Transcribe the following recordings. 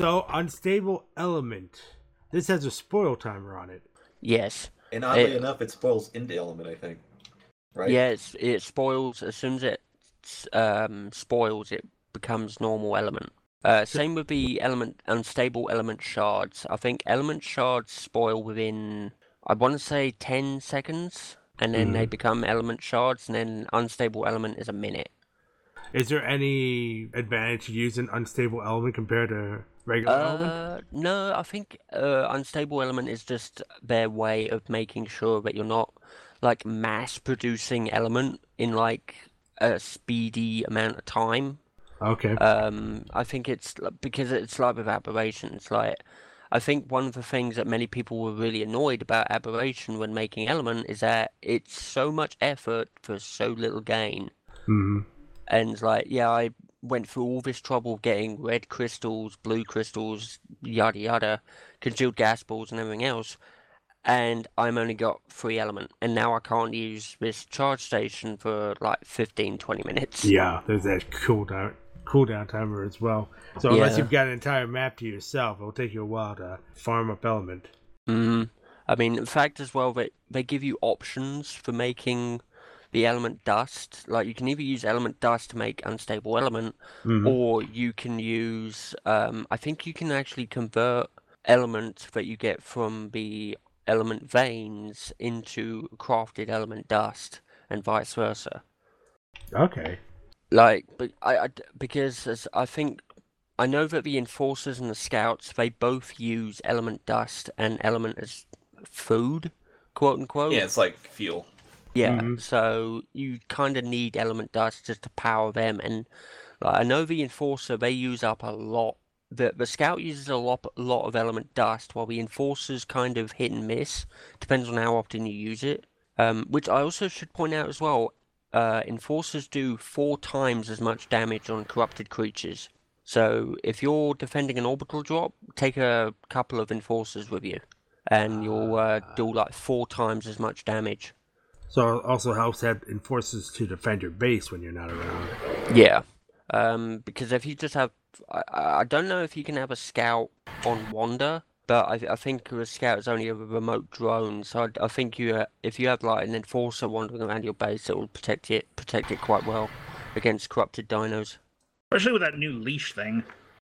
So unstable element. This has a spoil timer on it. Yes. And oddly It- enough, it spoils into element. I think. Right. Yeah, it spoils as soon as it um, spoils, it becomes normal element. Uh, same with the element unstable element shards. I think element shards spoil within I want to say ten seconds, and then they become element shards, and then unstable element is a minute. Is there any advantage to using unstable element compared to regular element? Uh, no, I think uh, unstable element is just their way of making sure that you're not like mass producing element in like a speedy amount of time. Okay. Um, I think it's because it's like with aberrations. Like, I think one of the things that many people were really annoyed about aberration when making element is that it's so much effort for so little gain. hmm And like, yeah, I went through all this trouble getting red crystals, blue crystals, yada yada, concealed gas balls, and everything else. And I'm only got three element, and now I can't use this charge station for like 15, 20 minutes. Yeah, there's that cooldown cooldown timer as well. So unless Yeah. you've got an entire map to yourself, it'll take you a while to farm up element. hmm I mean, in fact, as well, they they give you options for making the element dust. Like you can either use element dust to make unstable element, Mhm. or you can use. Um, I think you can actually convert elements that you get from the element veins into crafted element dust, and vice versa. Okay. Like, but I, I d- because as I think I know that the enforcers and the scouts they both use element dust and element as food, quote unquote. Yeah, it's like fuel. Yeah, Mhm. so you kind of need element dust just to power them, and like, I know the enforcer they use up a lot. The the scout uses a lot lot of element dust, while the enforcer's kind of hit and miss. Depends on how often you use it. Um, which I also should point out as well. Uh, enforcers do four times as much damage on corrupted creatures. So if you're defending an orbital drop, take a couple of enforcers with you, and you'll uh, do like four times as much damage. So it also helps have enforcers to defend your base when you're not around. Yeah, um, because if you just have, I, I I don't know if you can have a scout on wander, but I, I think a scout is only a remote drone. So I, I think you, uh, if you have like an enforcer wandering around your base, it will protect it, protect it quite well against corrupted dinos. Especially with that new leash thing.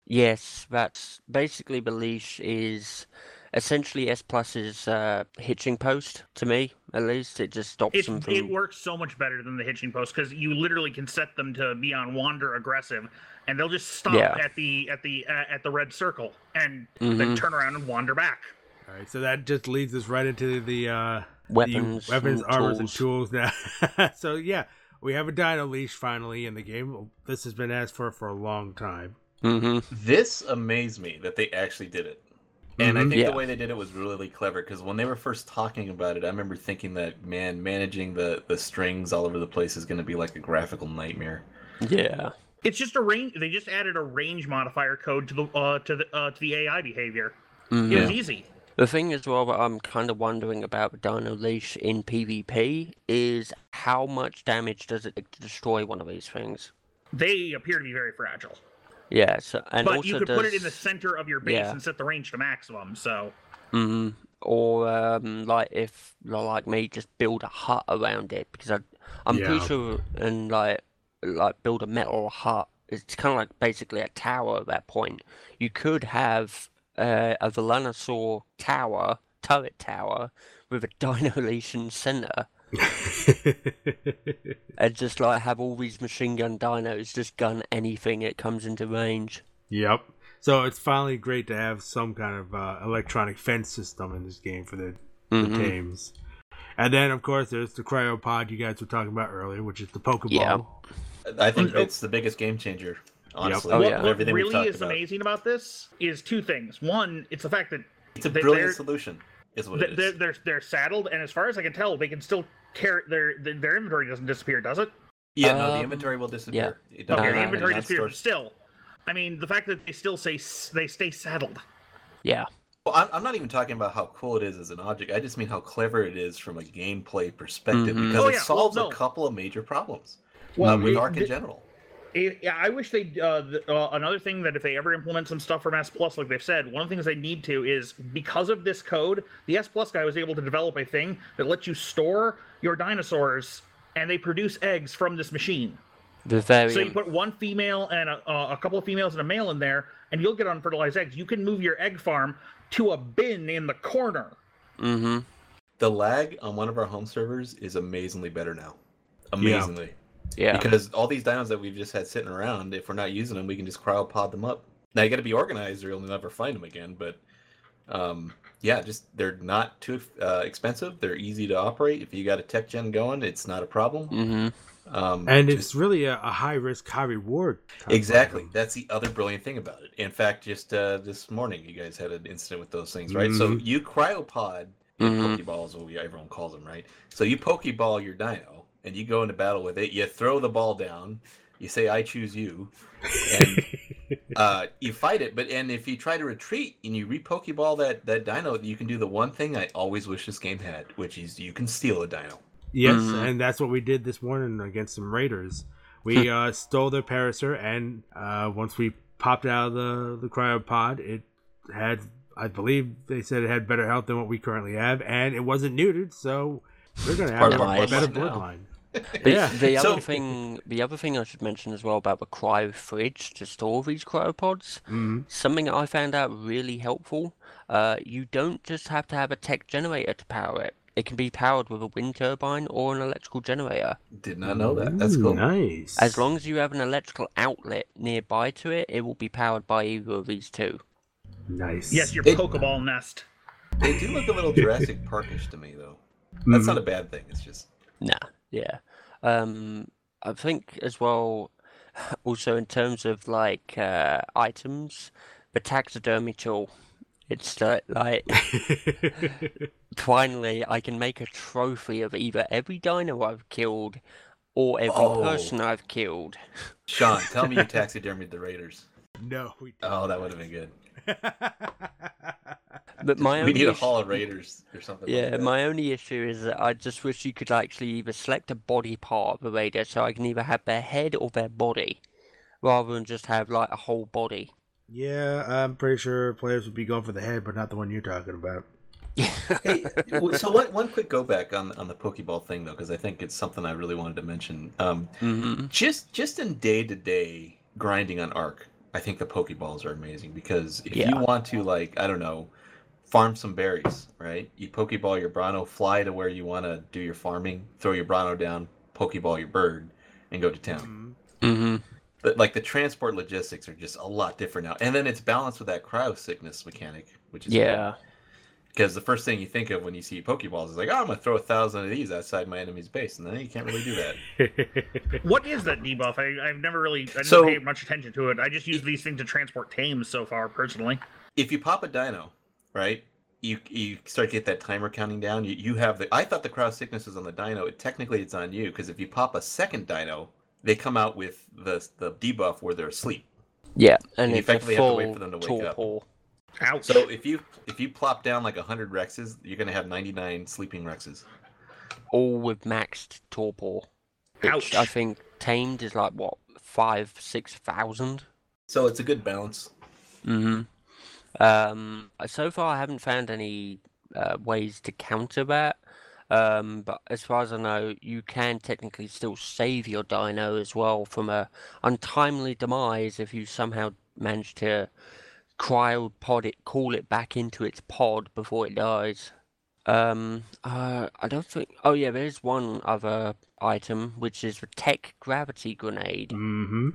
Yes, that's basically the leash is essentially S Plus's uh, hitching post to me, at least. It just stops It, them from. it works so much better than the hitching post because you literally can set them to be on wander aggressive, and they'll just stop Yeah. at the at the uh, at the red circle and then Mhm. turn around and wander back. All right, so that just leads us right into the uh, the Weapons, weapons, and armors, and tools. tools now. so yeah, we have a Dino leash finally in the game. This has been asked for for a long time. hmm This amazed me that they actually did it. And I Mhm. think Yeah. the way they did it was really clever because when they were first talking about it, I remember thinking that man, managing the the strings all over the place is going to be like a graphical nightmare. Yeah. It's just a range. They just added a range modifier code to the uh, to the uh, to the AI behavior. Mhm. It was easy. The thing as well that I'm kind of wondering about the Dino Leash in PvP is how much damage does it destroy one of these things? They appear to be very fragile, Yeah, so and but also you could does, put it in the center of your base yeah. and set the range to maximum. So Mhm. Or um, like if like me, just build a hut around it because I, I'm Yeah. pretty sure and like like build a metal hut. It's kind of like basically a tower at that point. You could have uh, a Velonasaur tower, turret tower, with a Dinolation center, and just like have all these machine gun dinos just gun anything that comes into range. yep. So it's finally great to have some kind of uh, electronic fence system in this game for the, the Mhm. tames. And then, of course, there's the cryopod you guys were talking about earlier, which is the Pokeball. Yeah. I think it's the biggest game changer. Honestly, Oh, what, yeah. what everything really is about. amazing about this is two things. One, it's the fact that It's a brilliant solution. Is what th- it they're, they're they're saddled, and as far as I can tell, they can still carry their their, their inventory doesn't disappear, does it? Yeah, no, the Um, inventory will disappear. It Okay, the inventory disappears. non-stored- Still, I mean, the fact that they still say they stay saddled. Yeah. Well, I'm, I'm not even talking about how cool it is as an object. I just mean how clever it is from a gameplay perspective Mhm. because Oh, it solves well, a couple of major problems Well, uh, with it- Ark in general. I- Yeah, I wish they. Uh, th- uh, another thing that if they ever implement some stuff from S Plus, like they've said, one of the things they need to is because of this code, the S Plus guy was able to develop a thing that lets you store your dinosaurs, and they produce eggs from this machine. The variant. So you put one female and a, uh, a couple of females and a male in there, and you'll get unfertilized eggs. You can move your egg farm to a bin in the corner. mm-hmm. The lag on one of our home servers is amazingly better now. Amazingly. Yeah. Because all these dinos that we've just had sitting around, if we're not using them, we can just cryopod them up. Now you got to be organized, or you'll never find them again. But um, yeah, just they're not too uh, expensive. They're easy to operate. If you got a tech gen going, it's not a problem. Mm-hmm. Um, and just- it's really a, a high risk, high reward. Exactly. That's the other brilliant thing about it. In fact, just uh, this morning, you guys had an incident with those things, right? So Mhm. you cryopod Mhm. Pokeballs, what we, everyone calls them, right? So you Pokeball your dino, and you go into battle with it. You throw the ball down. You say, "I choose you," and uh, you fight it. But and if you try to retreat and you re-Pokeball that that dino, you can do the one thing I always wish this game had, which is you can steal a dino. Yes, Mhm. and that's what we did this morning against some raiders. We uh, stole their Parasaur, and uh, once we popped out of the the cryopod, it had, I believe, they said it had better health than what we currently have, and it wasn't neutered, so we're gonna have part a better bloodline now. bloodline. The, Yeah. the So- other thing, the other thing I should mention as well about the cryo fridge to store these cryopods, hmm something I found out really helpful. Uh, you don't just have to have a tech generator to power it. It can be powered with a wind turbine or an electrical generator. Did not know that. That's cool. Nice. As long as you have an electrical outlet nearby to it, it will be powered by either of these two. nice. Yes, your It- Pokeball nest. They do look a little Jurassic Parkish to me, though. That's Mhm. not a bad thing. It's just Nah, yeah. Um, I think as well, also in terms of like uh, items, the taxidermy tool. It's uh, like finally I can make a trophy of either every dino I've killed or every Oh. person I've killed. Sean. Tell me you taxidermied the Raiders. no, we Oh, that would have been good. But my we only need a issue- Hall of Raiders or something. like Yeah, that. my only issue is that I just wish you could actually either select a body part of a raider so I can either have their head or their body, rather than just have like a whole body. yeah, I'm pretty sure players would be going for the head, but not the one you're talking about. Hey, so one, one quick go back on on the Pokeball thing though, because I think it's something I really wanted to mention. Um, hmm just just in day to day grinding on Ark, I think the Pokeballs are amazing because if Yeah. you want to like I don't know, farm some berries, right? You Pokeball your Bronto, fly to where you want to do your farming, throw your Bronto down, Pokeball your bird, and go to town. Mhm. hmm But like the transport logistics are just a lot different now, and then it's balanced with that cryo sickness mechanic, which is cool. Yeah. Because the first thing you think of when you see Pokeballs is like, oh, I'm gonna throw a thousand of these outside my enemy's base, and then you can't really do that. What is that debuff? I, I've never really I didn't So- pay much attention to it. I just use these things to transport tames so far, personally. if you pop a dino, right, you you start to get that timer counting down. You you have the. I thought the cryo sickness was on the dino. It, technically, it's on you because if you pop a second dino, they come out with the the debuff where they're asleep. Yeah, and You effectively have to wait for them to wake up. torpor. Ouch. So if you if you plop down like hundred Rexes, you're gonna have 99 sleeping Rexes. all with maxed torpor. Ouch. I think tamed is like what five, six thousand. So it's a good balance. Mm-hmm. Um, so far, I haven't found any uh, ways to counter that. Um, but as far as I know, you can technically still save your dino as well from a untimely demise if you somehow manage to cryopod it, call it back into its pod before it dies. Um, uh, I don't think. Oh yeah, there's one other item which is the tech gravity grenade hmm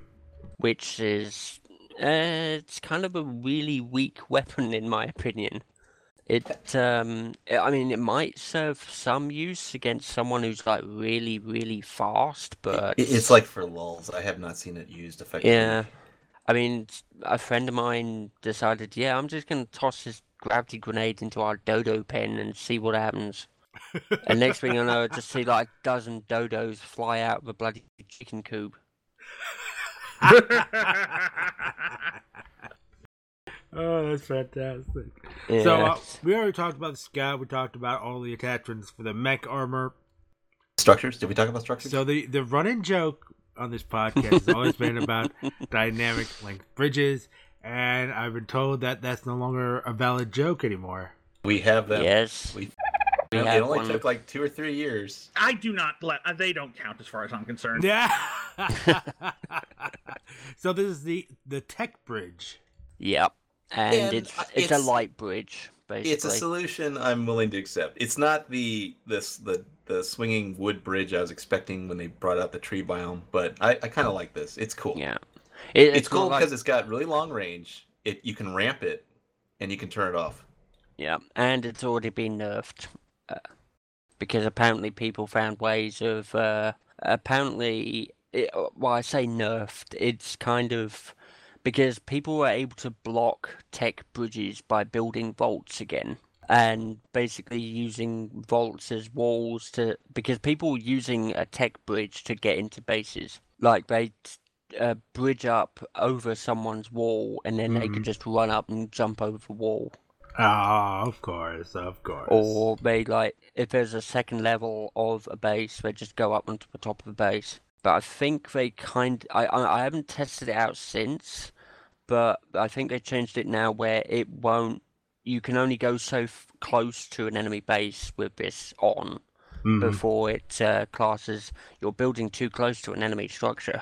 which is uh, it's kind of a really weak weapon in my opinion. It um I mean it might serve some use against someone who's like really really fast, but It- It's like for lulls. I have not seen it used effectively. yeah. I mean a friend of mine decided, yeah, I'm just gonna toss this gravity grenade into our dodo pen and see what happens. And next thing I know, I just see like a dozen dodos fly out of a bloody chicken coop. oh, that's fantastic. Yeah. So uh, we already talked about the scout. We talked about all the attachments for the mech armor. Structures? Did we talk about structures? So the the running joke on this podcast has always been about dynamic length bridges, and I've been told that that's no longer a valid joke anymore. We have them. Yes. We, We it only one. took like two or three years. I do not let. uh, They don't count as far as I'm concerned. Yeah. so this is the the tech bridge. Yep. And, And, it's, uh, it's a light bridge, basically. It's a solution I'm willing to accept. It's not the this the the swinging wood bridge I was expecting when they brought out the tree biome, but I, I kind of like this. It's cool. Yeah. It, It's, cool not like- because it's got really long range. It you can ramp it, and you can turn it off. Yeah, and it's already been nerfed. Uh, because apparently people found ways of. Uh, apparently, it, uh, well, I say nerfed, it's kind of. Because people were able to block tech bridges by building vaults again. And basically using vaults as walls to. Because people were using a tech bridge to get into bases. Like they uh, bridge up over someone's wall and then they could Mhm. just run up and jump over the wall. Oh, of course, of course. Or they like if there's a second level of a base, they just go up onto the top of the base. But I think they kind I I, I haven't tested it out since, but I think they changed it now where it won't. You can only go so f- close to an enemy base with this on Mhm. before it uh, classes you're building too close to an enemy structure.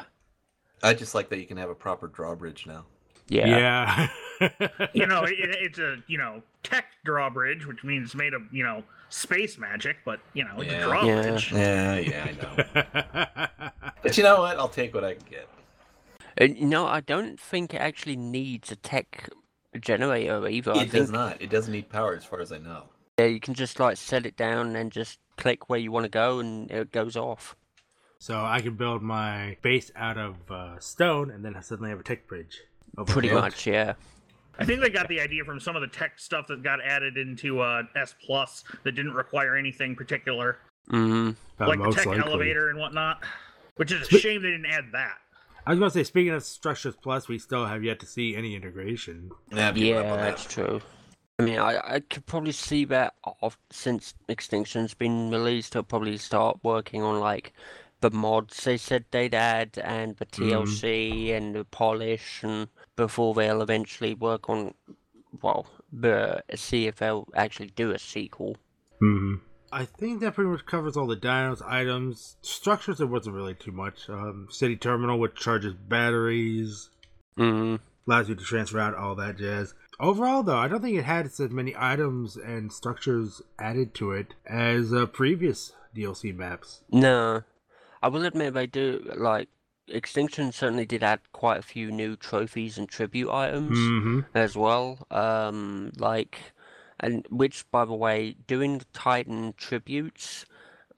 I just like that you can have a proper drawbridge now. Yeah. Yeah. You know, it, it's a you know tech drawbridge, which means made of you know space magic, but you know it's Yeah. a drawbridge. Yeah, yeah, I know. but you know what? I'll take what I can get. Uh, no, I don't think it actually needs a tech generator either. I It think does not. It doesn't need power, as far as I know. Yeah, you can just like set it down and just click where you want to go and it goes off. so I can build my base out of uh, stone, and then I suddenly have a tech bridge. over Pretty it. much, yeah. I think they got the idea from some of the tech stuff that got added into uh, S Plus that didn't require anything particular, hmm Uh, like the tech likely. elevator and whatnot. Which is a But- shame they didn't add that. I was going to say, speaking of Structures Plus, we still have yet to see any integration. Yeah, I've given up Yeah, that. that's true. I mean, I, I could probably see that off since Extinction's been released, they'll probably start working on like the mods they said they'd add and the TLC and the polish, and before they'll eventually work on, well, the see if they'll actually do a sequel. Mm-hmm. I think that pretty much covers all the dinos, items, structures. There wasn't really too much. Um, city terminal, which charges batteries, Mm, allows you to transfer out all that jazz. Overall, though, I don't think it had as many items and structures added to it as uh, previous DLC maps. No, I will admit they do like Extinction certainly did add quite a few new trophies and tribute items Mm-hmm. as well. Um, like, and which, by the way, doing the Titan tributes,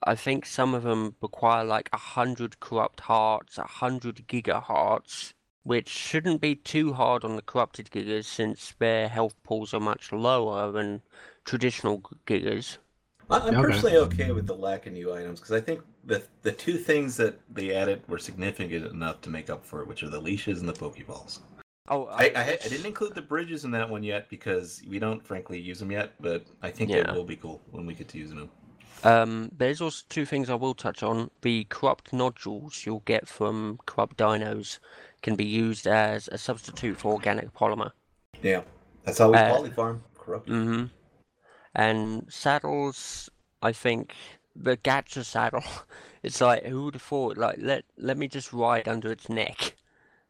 I think some of them require like a hundred corrupt hearts, a hundred giga hearts, which shouldn't be too hard on the corrupted gigas since their health pools are much lower than traditional gigas. I- I'm Okay. personally okay with the lack of new items because I think the the two things that they added were significant enough to make up for it, which are the leashes and the Pokeballs. Oh, I, I, I didn't include the bridges in that one yet because we don't frankly use them yet, but I think Yeah. they will be cool when we get to using them. Um, there's also two things I will touch on. The corrupt nodules you'll get from corrupt dinos can be used as a substitute for organic polymer. Yeah, that's always Uh, Polyfarm corrupted. hmm And saddles, I think the gacha saddle, it's like who would have thought? Like let let me just ride under its neck,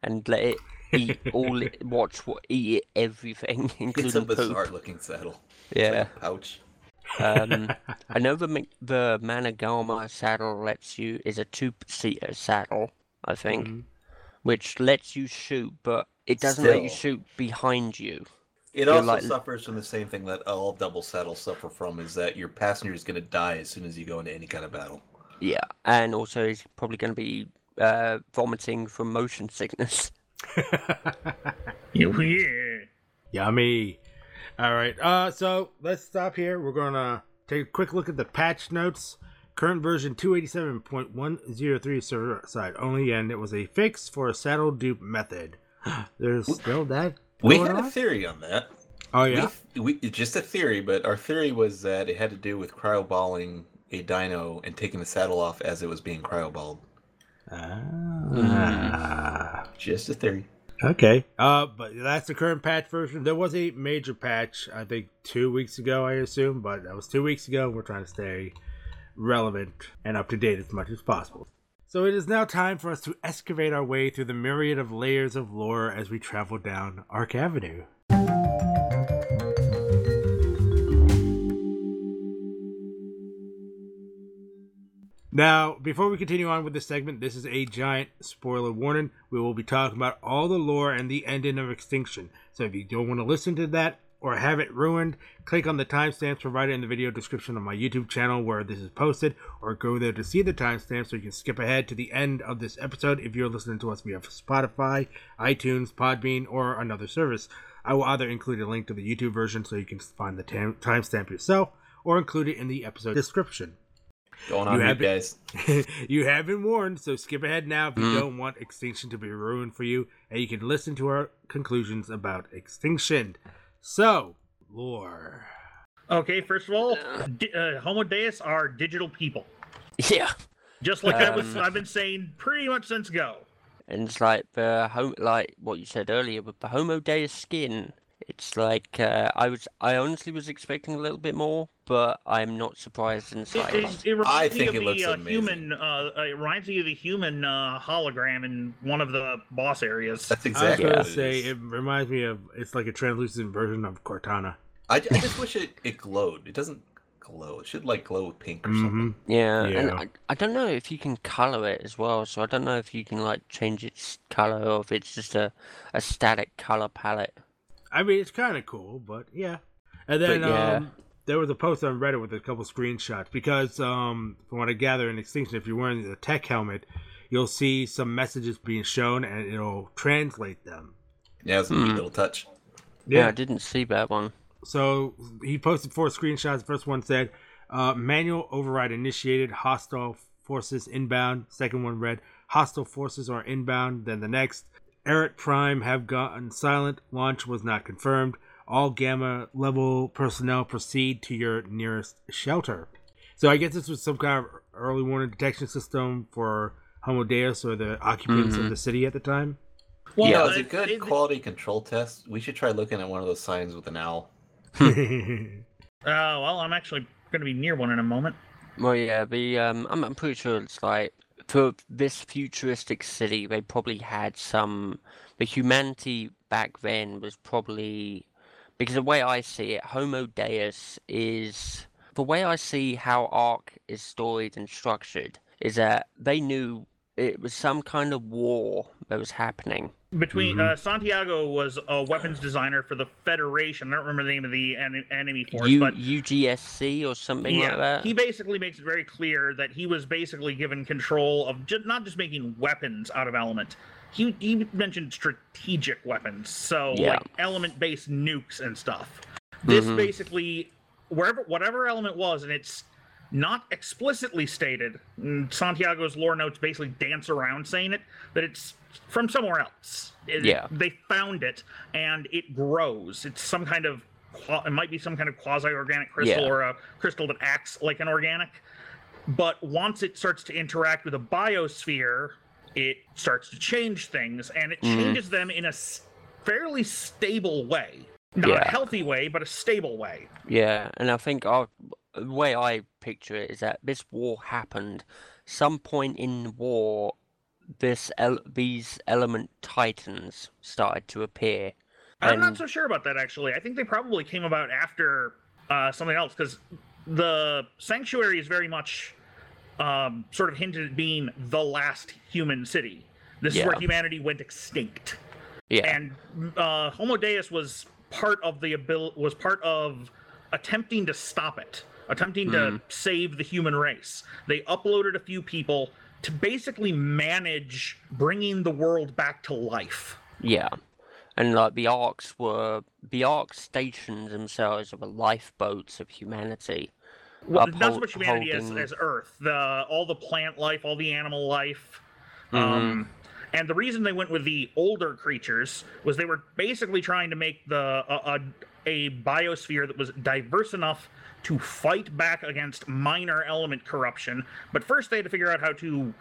and let it eat all it watch what eat everything, It's a including poop. bizarre looking saddle. It's Yeah. like a pouch. Um, I know the the Managarmr saddle lets you is a two-seater saddle, I think, Mhm. which lets you shoot, but it doesn't let you Still. shoot behind you. It also like- suffers from the same thing that all double saddles suffer from is that your passenger is going to die as soon as you go into any kind of battle. Yeah, and also he's probably going to be uh, vomiting from motion sickness. Yeah. Yummy. All right. Uh, so let's stop here. We're gonna take a quick look at the patch notes. Current version 287.103 server side only, and it was a fix for a saddle dupe method. There's still that. We had a theory on that. Oh yeah. We, we just a theory, but our theory was that it had to do with cryoballing a dino and taking the saddle off as it was being cryoballed. Ah. Just a theory. Okay. Uh, but that's the current patch version. There was a major patch, I think, two weeks ago, I assume, but that was two weeks ago. We're trying to stay relevant and up to date as much as possible. So it is now time for us to excavate our way through the myriad of layers of lore as we travel down Ark Avenue. Now, before we continue on with this segment, this is a giant spoiler warning. We will be talking about all the lore and the ending of Extinction. So if you don't want to listen to that or have it ruined, click on the timestamps provided in the video description of my YouTube channel where this is posted, or go there to see the timestamps so you can skip ahead to the end of this episode if you're listening to us via Spotify, iTunes, Podbean, or another service. I will either include a link to the YouTube version so you can find the tam- timestamp yourself, or include it in the episode description. Going You on, you have it. guys. you have been warned, so skip ahead now if you Mm. don't want Extinction to be ruined for you, and you can listen to our conclusions about Extinction. So, lore. Okay, first of all, di- uh, Homo Deus are digital people, Yeah. just like I was. Um, I've been saying pretty much since go. And it's like the home, like what you said earlier with the Homo Deus skin. It's like uh, I was, I honestly was expecting a little bit more, but I'm not surprised in the It, slightest. it, it reminds I me think of it the looks uh, amazing. human. Uh, it reminds me of the human uh, hologram in one of the boss areas. That's I was exactly gonna it say, is. it reminds me of, it's like a translucent version of Cortana. I, I just wish it, it glowed. It doesn't glow. It should like glow pink or hmm something. Yeah, and Yeah. I, I don't know if you can color it as well. So I don't know if you can like change its color or if it's just a, a static color palette. I mean, it's kind of cool, but yeah. And then yeah. um, there was a post on Reddit with a couple screenshots because, um, from what I gather in Extinction, if you're wearing the tech helmet, you'll see some messages being shown and it'll translate them. Yeah, it's a neat Hmm. little touch. Yeah, I didn't see that one. So he posted four screenshots. The First one said, uh, "Manual override initiated. Hostile forces inbound." Second one read, "Hostile forces are inbound." Then the next, Eric Prime have gone silent. Launch was not confirmed. All Gamma level personnel proceed to your nearest shelter. So I guess this was some kind of early warning detection system for Homo Deus or the occupants of Mhm. the city at the time. Well, yeah, uh, it's a good it- quality control test. We should try looking at one of those signs with an owl. Uh, well, I'm actually going to be near one in a moment. Well, yeah, the um, I'm I'm pretty sure it's like for this futuristic city, they probably had some. The humanity back then was probably because the way I see it, Homo Deus is the way I see how Ark is storied and structured is that they knew it was some kind of war that was happening. Between Mhm. uh, Santiago was a weapons designer for the Federation. I don't remember the name of the en- enemy force, U, but UGSC or something yeah, like that. he basically makes it very clear that he was basically given control of ju- not just making weapons out of element. He, he mentioned strategic weapons, so Yeah. like element-based nukes and stuff. This Mhm. basically, wherever whatever element was, and it's not explicitly stated. mm, Santiago's lore notes basically dance around saying it that it's from somewhere else. It- Yeah. they found it, and it grows. It's some kind of it might be some kind of quasi-organic crystal Yeah. or a crystal that acts like an organic. But once it starts to interact with a biosphere, it starts to change things, and it Mhm. changes them in a fairly stable way. Not a healthy way, but a stable way. Yeah, and I think our, the way I picture it is that this war happened some point in the war. This el- these element titans started to appear. I'm not so sure about that actually. I think they probably came about after uh, something else because the sanctuary is very much um, sort of hinted at being the last human city. This is where humanity went extinct, Yeah, and uh, Homo Deus was part of the abil- was part of attempting to stop it, attempting to save the human race. They uploaded a few people to basically manage bringing the world back to life. yeah, and like the arcs were the arc stations themselves the lifeboats of humanity. well, not so uphold- much humanity as, holding- as Earth. The all the plant life, all the animal life. Mm-hmm. Um, and the reason they went with the older creatures was they were basically trying to make the a, a, a biosphere that was diverse enough to fight back against minor element corruption. But first, they had to figure out how to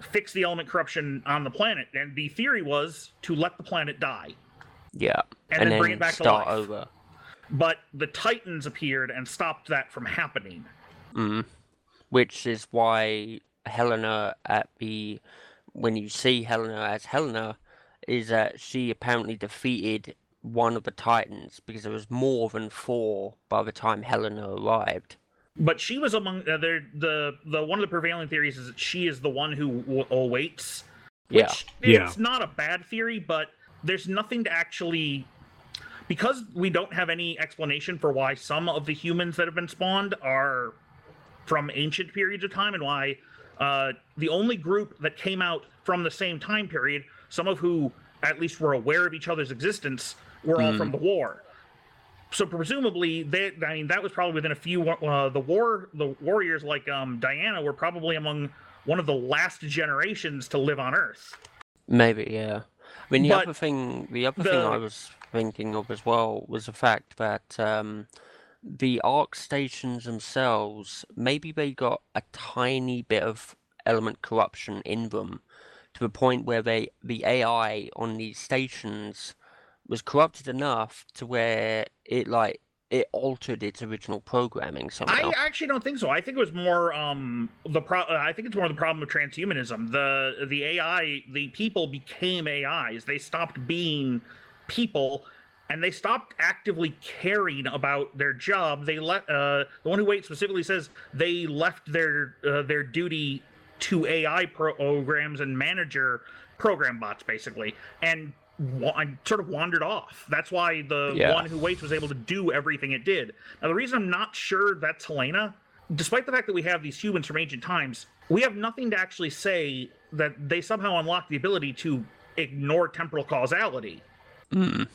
fix the element corruption on the planet. And the theory was to let the planet die. Yeah. And then bring it back to start life. over. But the Titans appeared and stopped that from happening. Mm. Which is why Helena at the when you see Helena as Helena is that she apparently defeated one of the Titans because there was more than four by the time Helena arrived. But she was among uh, there. The the one of the prevailing theories is that she is the one who w- awaits. Yeah. Which Yeah. it's not a bad theory, but there's nothing to actually because we don't have any explanation for why some of the humans that have been spawned are from ancient periods of time and why uh, the only group that came out from the same time period, some of who at least were aware of each other's existence, were all from the war. So presumably, they, I mean, that was probably within a few. Uh, the war, the warriors like um, Diana were probably among one of the last generations to live on Earth. Maybe, yeah. I mean, the But other thing, the other thing I was thinking of as well was the fact that um, the arc stations themselves, maybe they got a tiny bit of element corruption in them, to the point where they, the AI on these stations, was corrupted enough to where it like it altered its original programming somehow. I actually don't think so. I think it was more um the pro. uh, I think it's more the problem of transhumanism. The the AI, the people became AIs. They stopped being people, and they stopped actively caring about their job. They let uh the one who waits specifically says they left their uh, their duty to AI programs and manager program bots basically, and wa- and sort of wandered off. That's why the Yeah. one who waits was able to do everything it did. Now, the reason I'm not sure that's Helena, despite the fact that we have these humans from ancient times, we have nothing to actually say that they somehow unlock the ability to ignore temporal causality. Mm.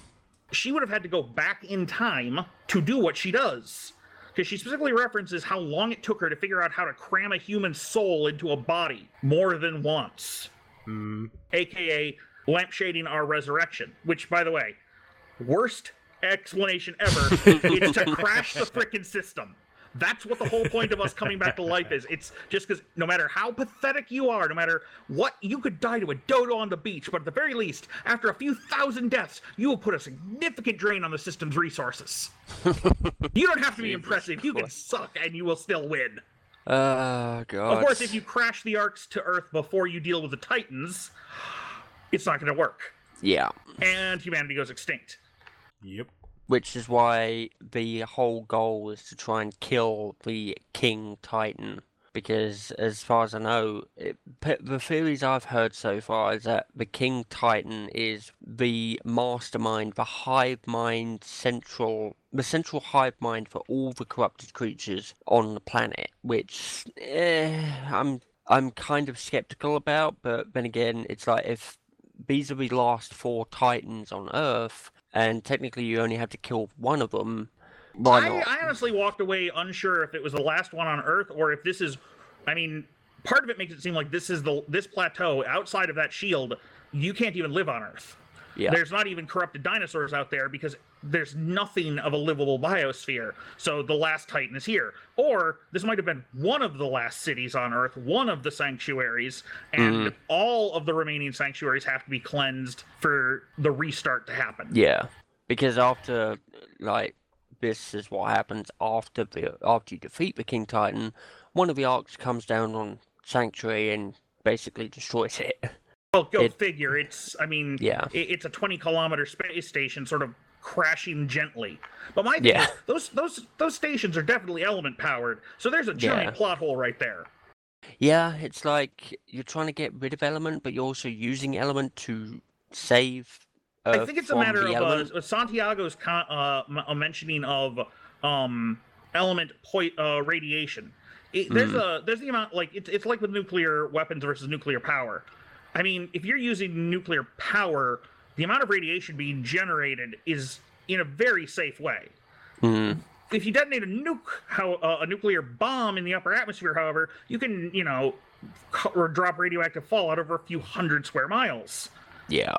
She would have had to go back in time to do what she does. Because she specifically references how long it took her to figure out how to cram a human soul into a body more than once Mm, aka lampshading our resurrection. Which, by the way, worst explanation ever. it's to crash the frickin' system. That's what the whole point of us coming back to life is. It's just because no matter how pathetic you are, no matter what, you could die to a dodo on the beach, but at the very least, after a few thousand deaths, you will put a significant drain on the system's resources. you don't have to be Jesus impressive. You can suck and you will still win. Oh god. Of course, if you crash the arcs to Earth before you deal with the Titans, it's not going to work. Yeah. and humanity goes extinct. yep. Which is why the whole goal is to try and kill the King Titan. Because, as far as I know, it, p- the theories I've heard so far is that the King Titan is the mastermind, the hive mind central, the central hive mind for all the corrupted creatures on the planet. Which eh, I'm I'm kind of skeptical about, but then again, it's like if the last four Titans on Earth, and technically you only have to kill one of them. Why I, not? I honestly walked away unsure if it was the last one on Earth or if this is. I mean, part of it makes it seem like this is the this plateau outside of that shield. You can't even live on Earth. Yeah. There's not even corrupted dinosaurs out there because there's nothing of a livable biosphere. So the last Titan is here. Or this might have been one of the last cities on Earth, one of the sanctuaries, and Mhm. all of the remaining sanctuaries have to be cleansed for the restart to happen. Yeah, because after like this is what happens after the after you defeat the King Titan, one of the arcs comes down on Sanctuary and basically destroys it. Well, go It- figure. It's, I mean, Yeah. i- it's a 20 kilometer space station sort of crashing gently. But my thing Yeah. is, those those those stations are definitely element powered. So there's a giant Yeah. plot hole right there. Yeah, it's like you're trying to get rid of Element, but you're also using Element to save. I think it's a matter of uh, Santiago's con- uh, m- a mentioning of um, element point uh, radiation. It, there's Hmm. a there's the amount like it's it's like with nuclear weapons versus nuclear power. I mean, if you're using nuclear power, the amount of radiation being generated is in a very safe way. Mhm. If you detonate a nuke, how uh, a nuclear bomb in the upper atmosphere, however, you can you know or drop radioactive fallout over a few hundred square miles. Yeah.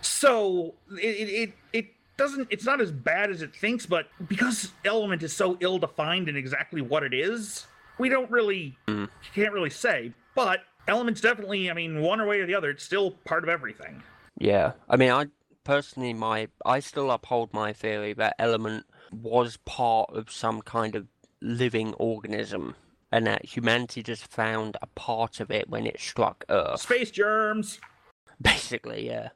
So it, it it it doesn't it's not as bad as it thinks, but because element is so ill defined in exactly what it is, we don't really Mm. can't really say. But Elements definitely. I mean, one way or the other, it's still part of everything. Yeah, I mean, I personally, my I still uphold my theory that element was part of some kind of living organism, and that humanity just found a part of it when it struck Earth. Space germs. Basically, yeah.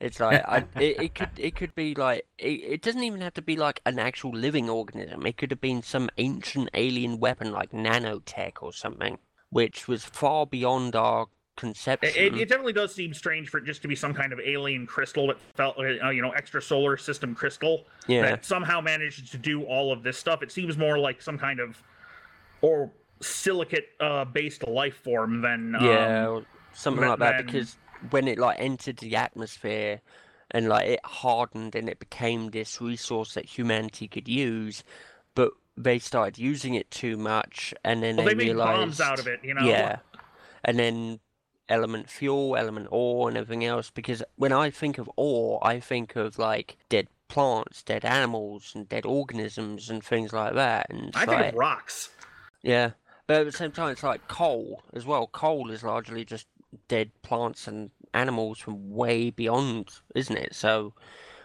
It's like I, it, it could it could be like it, it doesn't even have to be like an actual living organism. It could have been some ancient alien weapon like nanotech or something, which was far beyond our conception. It, it definitely does seem strange for it just to be some kind of alien crystal that felt, uh, you know, extra solar system crystal yeah, that somehow managed to do all of this stuff. It seems more like some kind of or silicate uh, based life form than um, yeah, or something but like that. then- Because when it like entered the atmosphere and like it hardened and it became this resource that humanity could use, but they started using it too much, and then well, they, they made realized bombs out of it. You know. Yeah. And then element fuel, element ore, and everything else. Because when I think of ore, I think of like dead plants, dead animals, and dead organisms and things like that. And I it's think rocks. yeah. But at the same time, it's like coal as well. Coal is largely just dead plants and animals from way beyond, isn't it? So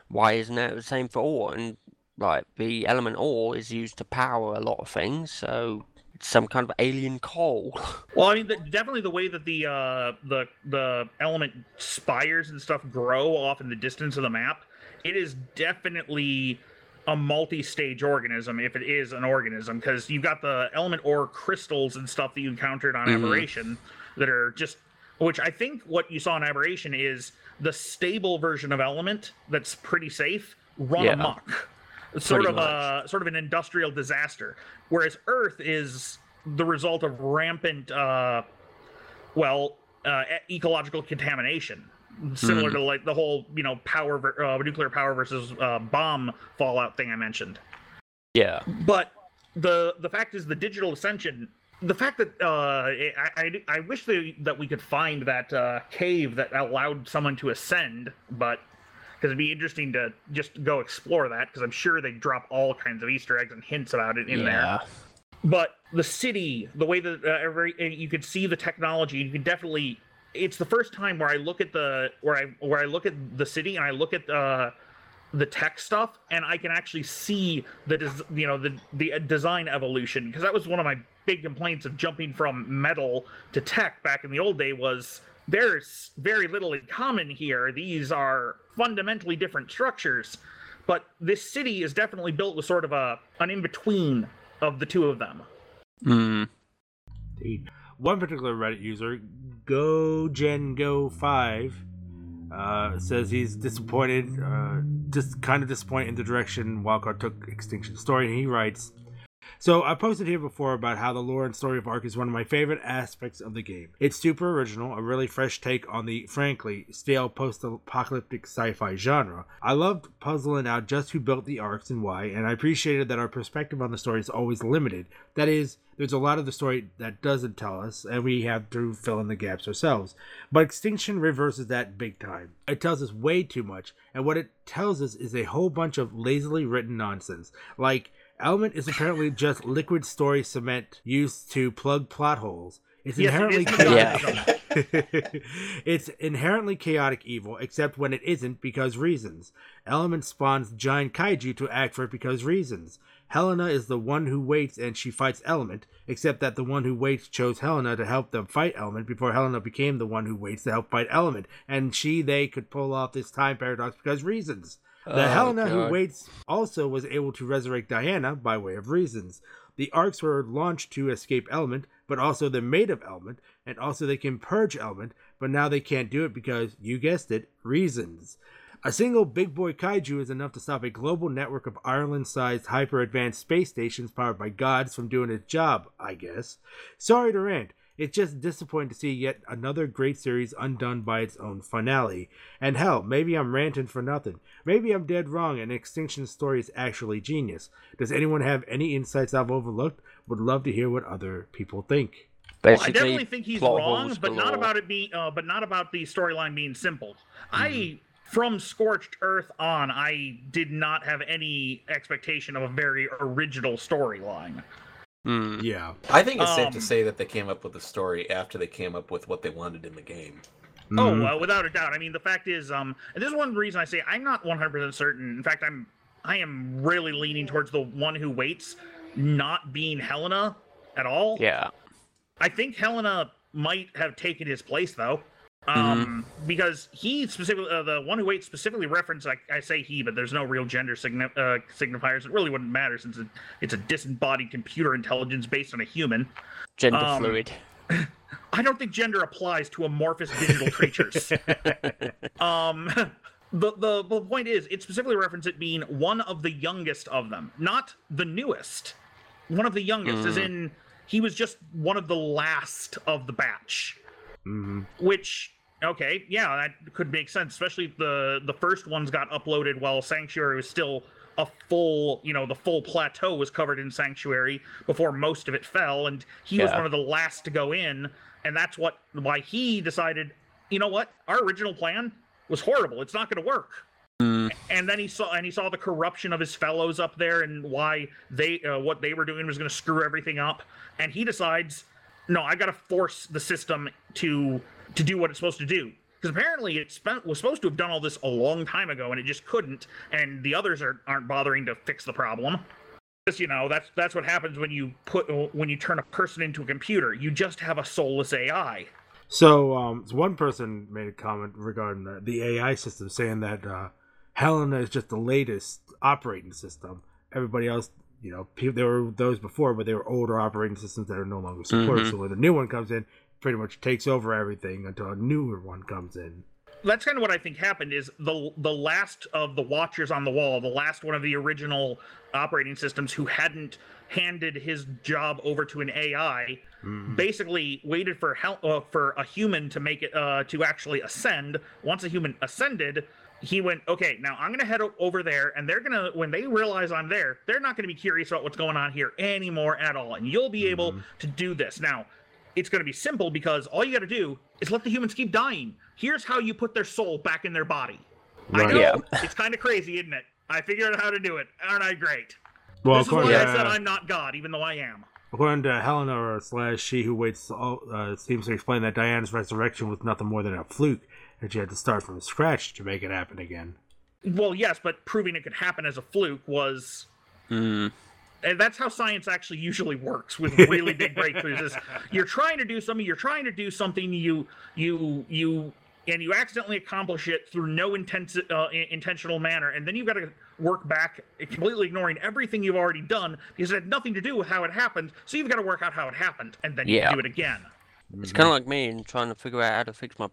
why isn't that the same for ore? And like the element ore is used to power a lot of things, so some kind of alien coal. Well, I mean, the, definitely the way that the uh, the the element spires and stuff grow off in the distance of the map, it is definitely a multi-stage organism if it is an organism because you've got the element ore crystals and stuff that you encountered on Mhm. aberration that are just which i think what you saw in aberration is the stable version of element that's pretty safe run Yeah. amok sort of a sort of an industrial disaster whereas earth is the result of rampant uh well uh, ecological contamination similar Hmm. to like the whole you know power uh, nuclear power versus uh, bomb fallout thing i mentioned yeah. but the the fact is the digital ascension the fact that uh, I, I, I wish that that we could find that uh, cave that allowed someone to ascend, but because it'd be interesting to just go explore that because I'm sure they drop all kinds of Easter eggs and hints about it in there yeah. but the city the way that uh, every and you could see the technology you can definitely it's the first time where i look at the where i where i look at the city and i look at uh the tech stuff and i can actually see the des- you know the the design evolution because that was one of my big complaints of jumping from metal to tech back in the old day was there's very little in common here these are fundamentally different structures but this city is definitely built with sort of a an in between of the two of them. Mm. Indeed. One particular Reddit user, GoGenGo5, uh, says he's disappointed, uh, just kind of disappointed in the direction Wildcard took Extinction Story, and he writes. So I posted here before about how the lore and story of Ark is one of my favorite aspects of the game. It's super original, a really fresh take on the frankly stale post-apocalyptic sci-fi genre. I loved puzzling out just who built the arcs and why, and I appreciated that our perspective on the story is always limited. That is, there's a lot of the story that doesn't tell us, and we have to fill in the gaps ourselves. But Extinction reverses that big time. It tells us way too much, and what it tells us is a whole bunch of lazily written nonsense. Like, Element is apparently just liquid story cement used to plug plot holes. It's Yes, inherently is chaotic. misogynism. it's inherently chaotic evil, except when it isn't because reasons. Element spawns giant kaiju to act for it because reasons. Helena is the one who waits and she fights Element, except that the one who waits chose Helena to help them fight Element before Helena became the one who waits to help fight Element. And she, they could pull off this time paradox because reasons. The Oh, Helena who waits also was able to resurrect Diana by way of reasons. The arcs were launched to escape Element, but also they're made of Element, and also they can purge Element, but now they can't do it because, you guessed it, reasons. A single big boy kaiju is enough to stop a global network of Ireland sized hyper advanced space stations powered by gods from doing its job, I guess. Sorry to rant. It's just disappointing to see yet another great series undone by its own finale. And hell, maybe I'm ranting for nothing. Maybe I'm dead wrong and Extinction Story is actually genius. Does anyone have any insights I've overlooked? Would love to hear what other people think. Well, I definitely think he's wrong, holes but not about it being, uh, but not about the storyline being simple. I, Mm-hmm. from Scorched Earth on, I did not have any expectation of a very original storyline. Hmm. Yeah. I think it's safe Um, to say that they came up with the story after they came up with what they wanted in the game. Oh, Mhm. uh, without a doubt. I mean, the fact is, um, and this is one reason I say I'm not 100% certain. In fact, I'm I am really leaning towards the one who waits not being Helena at all. Yeah. I think Helena might have taken his place though. Um, because he specifically, uh, the one who waits specifically referenced, I, I say he, but there's no real gender signi- uh, signifiers. It really wouldn't matter since it, it's a disembodied computer intelligence based on a human. Gender Um, fluid. I don't think gender applies to amorphous digital creatures. um, the, the the point is, it specifically referenced it being one of the youngest of them, not the newest. One of the youngest, as Mm. in he was just one of the last of the batch. Mhm. Which okay, yeah, that could make sense. Especially the the first ones got uploaded while Sanctuary was still a full, you know, the full plateau was covered in Sanctuary before most of it fell, and he was one of the last to go in, and that's what why he decided, you know what, our original plan was horrible. It's not going to work. Hmm. And then he saw and he saw the corruption of his fellows up there and why they uh, what they were doing was going to screw everything up. And he decides, no, I got to force the system to to do what it's supposed to do. Because apparently it spent, was supposed to have done all this a long time ago, and it just couldn't. And the others are, aren't bothering to fix the problem. Because you know that's that's what happens when you put when you turn a person into a computer. You just have a soulless AI. So, um, one person made a comment regarding the, the AI system, saying that uh, Helena is just the latest operating system. Everybody else, you know, people, there were those before, but they were older operating systems that are no longer supported. Mhm. So when the new one comes in, pretty much takes over everything until a newer one comes in. that's kind of what I think happened is the the last of the watchers on the wall, the last one of the original operating systems who hadn't handed his job over to an AI, Mhm. basically waited for hel- uh, for a human to make it uh, to actually ascend. Once a human ascended, he went, okay, now I'm gonna head o- over there, and they're gonna when they realize I'm there, they're not gonna be curious about what's going on here anymore at all, and you'll be able Mhm. to do this now. It's going to be simple because all you got to do is let the humans keep dying. Here's how you put their soul back in their body. I know Yeah. it's kind of crazy, isn't it? I figured out how to do it. Aren't I great? Well, this is why according, I said to, I'm not God, even though I am. according to Helena or slash she who waits, all, uh, seems to explain that Diana's resurrection was nothing more than a fluke, and you had to start from scratch to make it happen again. Well, yes, but proving it could happen as a fluke was. Hmm. And that's how science actually usually works with really big breakthroughs. Is you're trying to do something, you're trying to do something, you you you and you accidentally accomplish it through no intensi- uh, intentional manner, and then you've got to work back, completely ignoring everything you've already done because it had nothing to do with how it happened. So you've got to work out how it happened, and then you Yeah. do it again. It's kind of like me and trying to figure out how to fix my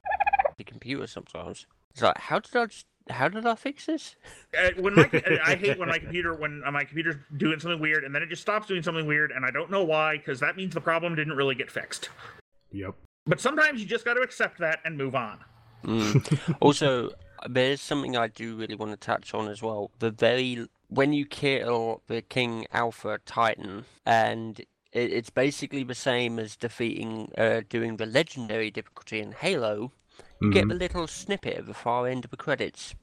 the computer sometimes. It's like, how did I just, how did I fix this? Uh, when my I hate when my computer when uh, my computer's doing something weird and then it just stops doing something weird and I don't know why because that means the problem didn't really get fixed. Yep. But sometimes you just got to accept that and move on. Mm. also, there's something I do really want to touch on as well. The very when you kill the King Alpha Titan, and it, it's basically the same as defeating, uh, doing the legendary difficulty in Halo. You get Mhm. the little snippet at the far end of the credits.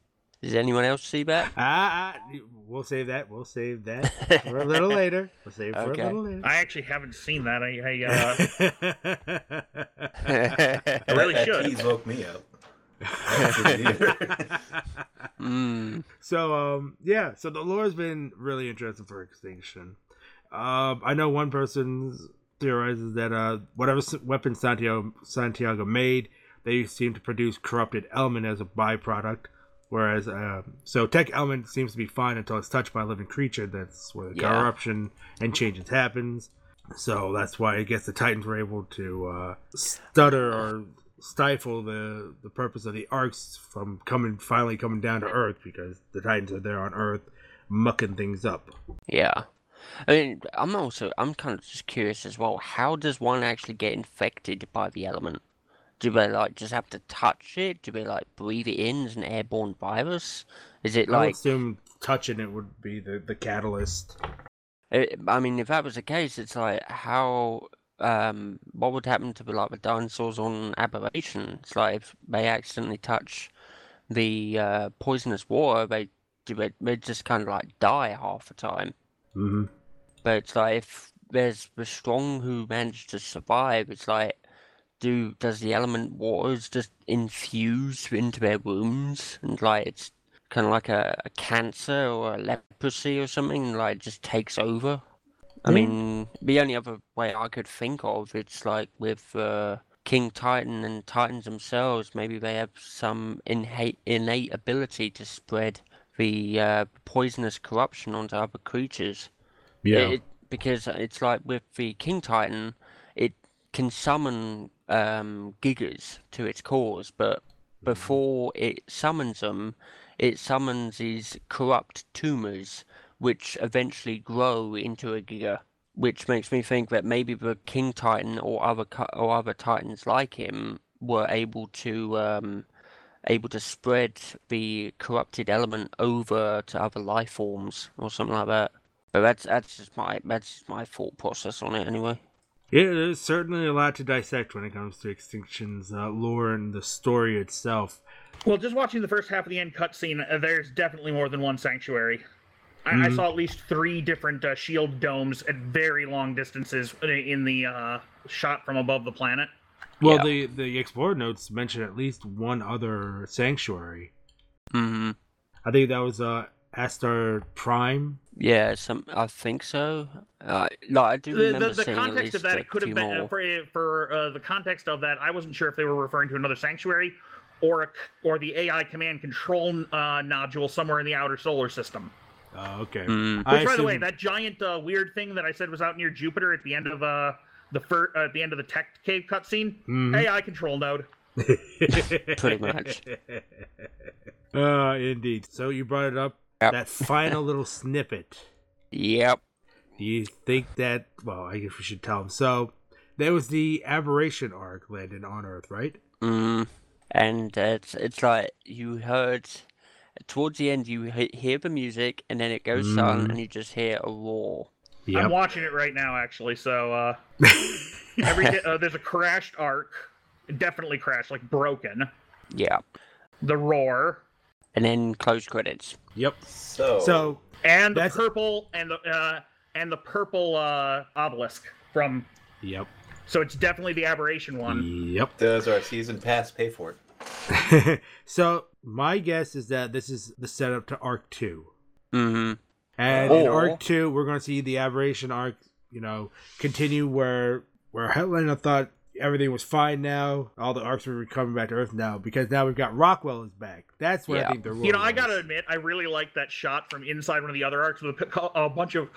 Does anyone else see that? Ah, ah, we'll save that. We'll save that for a little later. We'll save it for Okay. a little later. I actually haven't seen that. I, I uh. I really should. tease woke me up. I haven't seen it either. Mm. so um yeah, so the lore's been really interesting for extinction. Um, I know one person theorizes that uh whatever s- weapon Santiago Santiago made, they seem to produce corrupted element as a byproduct. Whereas, uh, so tech element seems to be fine until it's touched by a living creature. That's where the Yeah. corruption and changes happens. So that's why I guess the Titans were able to uh, stutter or stifle the the purpose of the arks from coming finally coming down to Earth because the Titans are there on Earth mucking things up. Yeah. I mean, I'm also, I'm kind of just curious as well. How does one actually get infected by the element? Do they like just have to touch it? Do they like breathe it in as an airborne virus? Is it like I would assume touching it would be the the catalyst. I I mean, if that was the case, it's like how, um, what would happen to the, like the dinosaurs on Aberration? It's like if they accidentally touch the uh, poisonous water, they do they, they just kind of like die half the time. hmm But it's like if there's the strong who manage to survive. It's like, do does the element waters just infuse into their wounds and like it's kind of like a, a cancer or a leprosy or something like just takes over. I mean, the only other way I could think of it's like with uh, King Titan and Titans themselves. Maybe they have some innate innate ability to spread the uh, poisonous corruption onto other creatures. It, because it's like with the King Titan, it can summon um, gigas to its cores, but before it summons them, it summons these corrupt tumors, which eventually grow into a giga. Which makes me think that maybe the King Titan or other or other Titans like him were able to um, able to spread the corrupted element over to other life forms or something like that. But that's that's just my that's just my thought process on it anyway. Yeah, there's certainly a lot to dissect when it comes to Extinction's uh, lore and the story itself. Well, just watching the first half of the end cutscene, uh, there's definitely more than one sanctuary. I, I Mhm. saw at least three different uh, shield domes at very long distances in the uh, shot from above the planet. Well, Yeah. the the explorer notes mention at least one other sanctuary. hmm I think that was uh, Astar Prime. Yeah, some I think so. Uh, like I do The, remember the, the seeing at context of that it could have been uh, more. for for uh, the context of that. I wasn't sure if they were referring to another sanctuary or a, c- or the AI command control uh, nodule somewhere in the outer solar system. Uh, okay. Mm. I Which, by the way, that giant uh, weird thing that I said was out near Jupiter at the end of uh, the fir- uh, at the end of the tech cave cutscene, Mhm. AI control node. Pretty much. Uh, indeed. So you brought it up. Yep. That final little snippet. Yep. Do you think that? Well, I guess we should tell them. So there was the aberration ark landed on Earth, right? Mm. And it's it's like you heard towards the end you he- hear the music and then it goes silent Mm. and you just hear a roar. I'm watching it right now, actually. So uh, every day, uh, there's a crashed ark, definitely crashed, like broken. Yeah. The roar And then close credits. Yep. So, So and the purple and the uh, and the purple uh, obelisk from. Yep. So it's definitely the aberration one. Yep. does our season pass pay for it? so my guess is that this is the setup to Ark Two, Mm-hmm. and in Ark Two, we're going to see the aberration ark, you know, continue where where Helena thought everything was fine now, all the arks were coming back to Earth now because now we've got Rockwell is back. That's what I Yeah. think the You know, rule I gotta admit, I really like that shot from inside one of the other arks with a, a bunch of,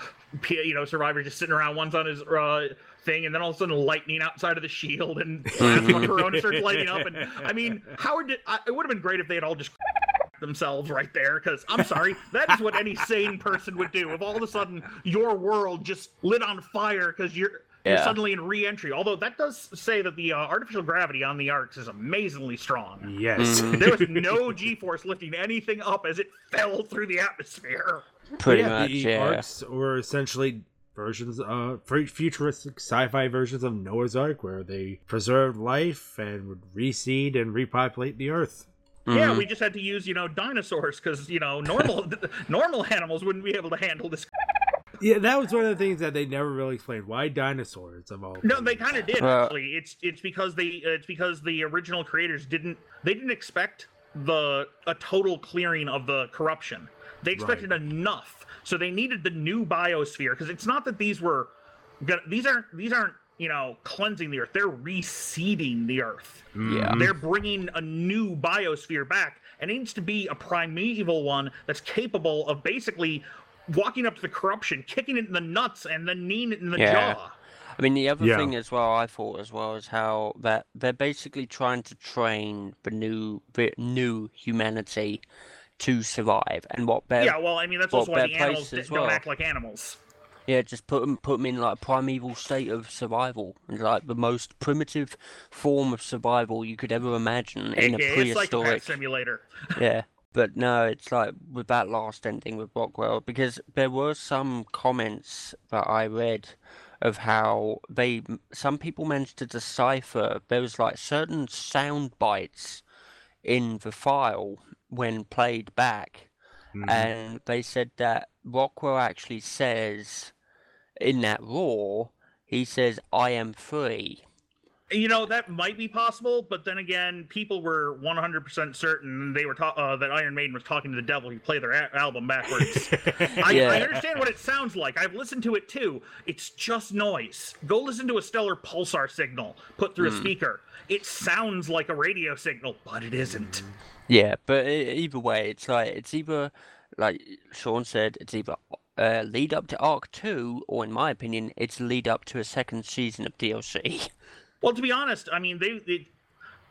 you know, survivors just sitting around. One's on his uh, thing, and then all of a sudden, lightning outside of the shield, and plasma corona starts lighting up. And I mean, Howard did. I, it would have been great if they had all just themselves right there. Because I'm sorry, that is what any sane person would do. If all of a sudden your world just lit on fire because you're. You're suddenly in re-entry. Although that does say that the uh, artificial gravity on the arks is amazingly strong. Yes. Mhm. There was no G-force lifting anything up as it fell through the atmosphere. Pretty yeah, much, the yeah. arks were essentially versions of futuristic sci-fi versions of Noah's Ark, where they preserved life and would reseed and repopulate the Earth. Yeah, Mhm. we just had to use you know dinosaurs because you know normal normal animals wouldn't be able to handle this. Yeah, that was one of the things that they never really explained. Why dinosaurs of all? No, they kind of did Uh, actually. It's it's because they it's because the original creators didn't they didn't expect the a total clearing of the corruption. They expected enough, so they needed the new biosphere because it's not that these were gonna, these aren't these aren't you know cleansing the earth. They're reseeding the earth. Yeah. Mhm. They're bringing a new biosphere back, and it needs to be a primeval one that's capable of basically walking up to the corruption, kicking it in the nuts, and then kneeing it in the Yeah. jaw. I mean, the other Yeah. thing as well, I thought as well, is how that they're basically trying to train the new the new humanity to survive, and what better? yeah, well, I mean that's well, also why the animals as d- don't act like animals. Yeah, just put them put them in like a primeval state of survival, and like the most primitive form of survival you could ever imagine in a AKA a psychopath prehistoric. simulator. Yeah, but no, it's like with that last ending with Rockwell because there were some comments that I read of how they some people managed to decipher there was like certain sound bites in the file when played back Mhm. and they said that Rockwell actually says in that roar, he says, "I am free." You know that might be possible, but then again, people were 100% certain they were ta- uh, that Iron Maiden was talking to the devil. He played their a- album backwards. I, Yeah. I understand what it sounds like. I've listened to it too. It's just noise. Go listen to a stellar pulsar signal put through a speaker. It sounds like a radio signal, but it isn't. Yeah, but either way, it's like it's either like Sean said, it's either uh, lead up to Ark Two, or in my opinion, it's lead up to a second season of DLC. Well, to be honest, I mean they. they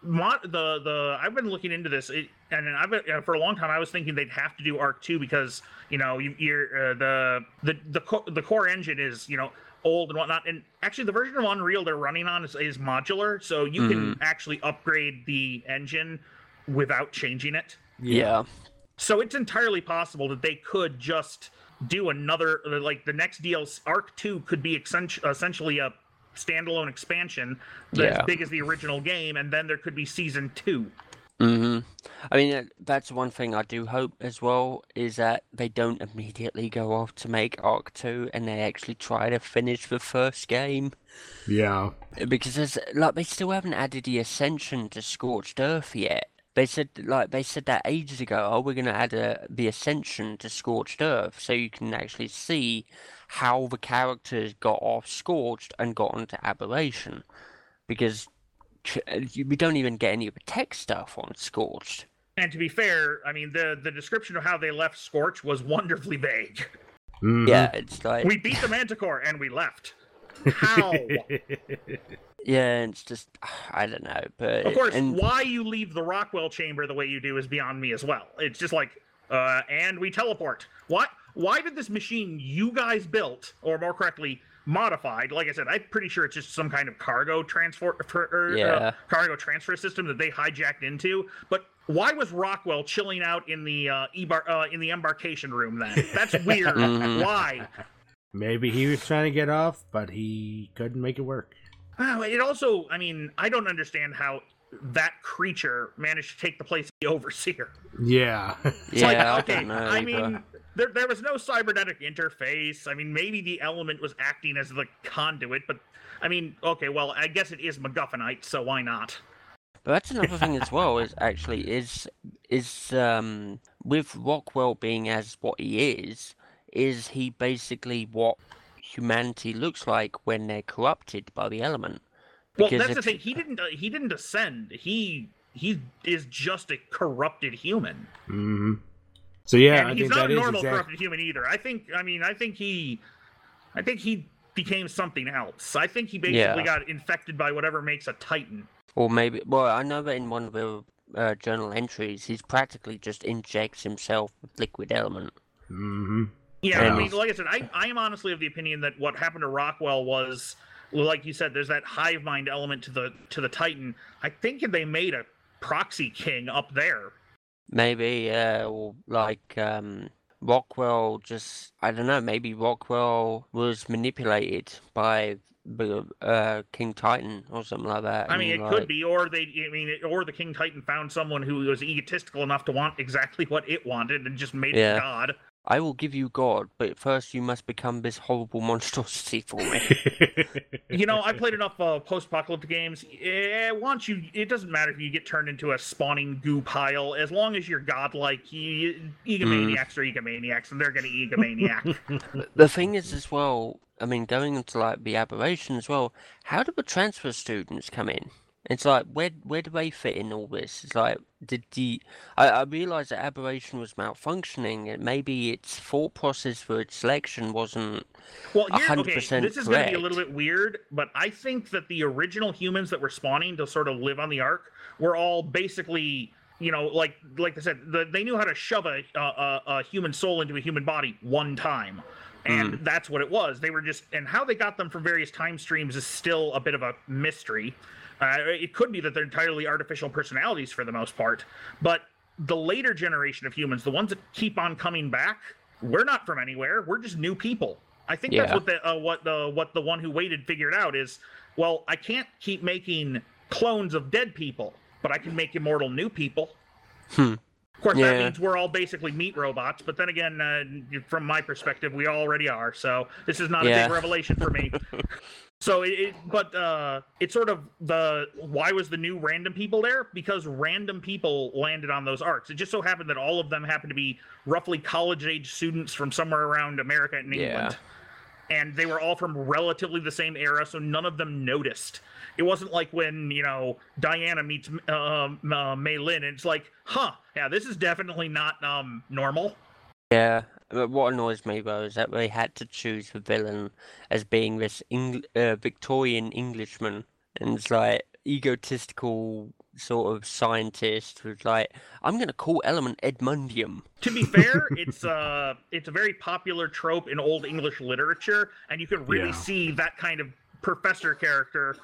Mod, the the I've been looking into this, it, and I've been, uh, for a long time. I was thinking they'd have to do Ark Two because you know you, you're uh, the the the co- the core engine is you know old and whatnot, and actually the version of Unreal they're running on is, is modular, so you can actually upgrade the engine without changing it. Yeah, So it's entirely possible that they could just do another like the next DLC Ark 2 could be essentially a standalone expansion that's Yeah. big as the original game and then there could be season 2. hmm I mean, uh, that's one thing I do hope as well is that they don't immediately go off to make Ark Two, and they actually try to finish the first game. Yeah. Because there's like they still haven't added the Ascension to Scorched Earth yet. They said like they said that ages ago. Oh, we're gonna add a, the Ascension to Scorched Earth, so you can actually see how the characters got off Scorched and got onto Aberration. Because ch- uh, you- we don't even get any of the tech stuff on Scorched. And to be fair, I mean the the description of how they left Scorch was wonderfully vague. Mhm. Yeah, it's like We beat the Manticore and we left. How? yeah, it's just I don't know, but of course, and why you leave the Rockwell chamber the way you do is beyond me as well. It's just like, uh, and we teleport. Why? Why did this machine you guys built, or more correctly, modified? Like I said, I'm pretty sure it's just some kind of cargo transfer, for, or, uh, cargo transfer system that they hijacked into. But why was Rockwell chilling out in the uh, ebar- uh, in the embarkation room then? That's weird. Mhm. Why? Maybe he was trying to get off, but he couldn't make it work. Oh, it also, I mean, I don't understand how that creature managed to take the place of the overseer. Yeah. It's yeah, like, I okay, don't know. I mean, there, there was no cybernetic interface. I mean, maybe the element was acting as the conduit, but I mean, okay, well, I guess it is MacGuffinite, so why not? But that's another thing as well. Is actually is is um with Rockwell being as what he is, is he basically what humanity looks like when they're corrupted by the element? Well, Because that's the thing. He didn't. Uh, he didn't ascend. He he is just a corrupted human, hmm So yeah, I he's think not that a is normal exact- corrupted human either. I think. I mean, I think he, I think he became something else. I think he basically Yeah. got infected by whatever makes a Titan. Or maybe well, I know that in one of the uh, journal entries, he's practically just injects himself with liquid element. hmm Yeah, I mean, like I said, I, I am honestly of the opinion that what happened to Rockwell was, like you said, there's that hive mind element to the to the Titan. I think they made a proxy king up there. Maybe uh, or like um, Rockwell just I don't know. Maybe Rockwell was manipulated by the uh, King Titan or something like that. I mean, it and, could be, or they, I mean, it, or the King Titan found someone who was egotistical enough to want exactly what it wanted and just made Yeah. it God. I will give you God, but first you must become this horrible monstrosity for me. You know, I played enough uh, post-apocalyptic games. Eh, once you, it doesn't matter if you get turned into a spawning goo pile, as long as you're godlike. You, egomaniacs are egomaniacs, and they're going to egomaniac. the thing is, as well, I mean, going into like the aberration as well. How do the transfer students come in? It's like where where do they fit in all this? It's like did the I, I realized that aberration was malfunctioning and maybe its thought process for its selection wasn't Well, here, okay, 100% this is going to be a little bit weird, but I think that the original humans that were spawning to sort of live on the ark were all basically, you know, like like I said, the, they knew how to shove a, a, a, a human soul into a human body one time. And hmm. that's what it was. They were just, and how they got them from various time streams is still a bit of a mystery. Uh, it could be that they're entirely artificial personalities for the most part, but the later generation of humans, the ones that keep on coming back, we're not from anywhere. We're just new people. I think that's what the uh, what the what the one who waited figured out is. Well, I can't keep making clones of dead people, but I can make immortal new people. Hmm. Of course, that means we're all basically meat robots. But then again, uh, from my perspective, we already are. So this is not a big revelation for me. so it, it but uh, it's sort of the why was the new random people there? Because random people landed on those arks. It just so happened that all of them happened to be roughly college age students from somewhere around America and Yeah. And they were all from relatively the same era, so none of them noticed. It wasn't like when you know Diana meets um, uh, Mei Lin, and it's like, huh, yeah, this is definitely not um normal. Yeah, but what annoys me though is that they had to choose the villain as being this Eng- uh, Victorian Englishman, and it's like egotistical sort of scientist who's like, I'm gonna call element Edmundium. To be fair, it's uh it's a very popular trope in old English literature, and you can really Yeah. see that kind of professor character.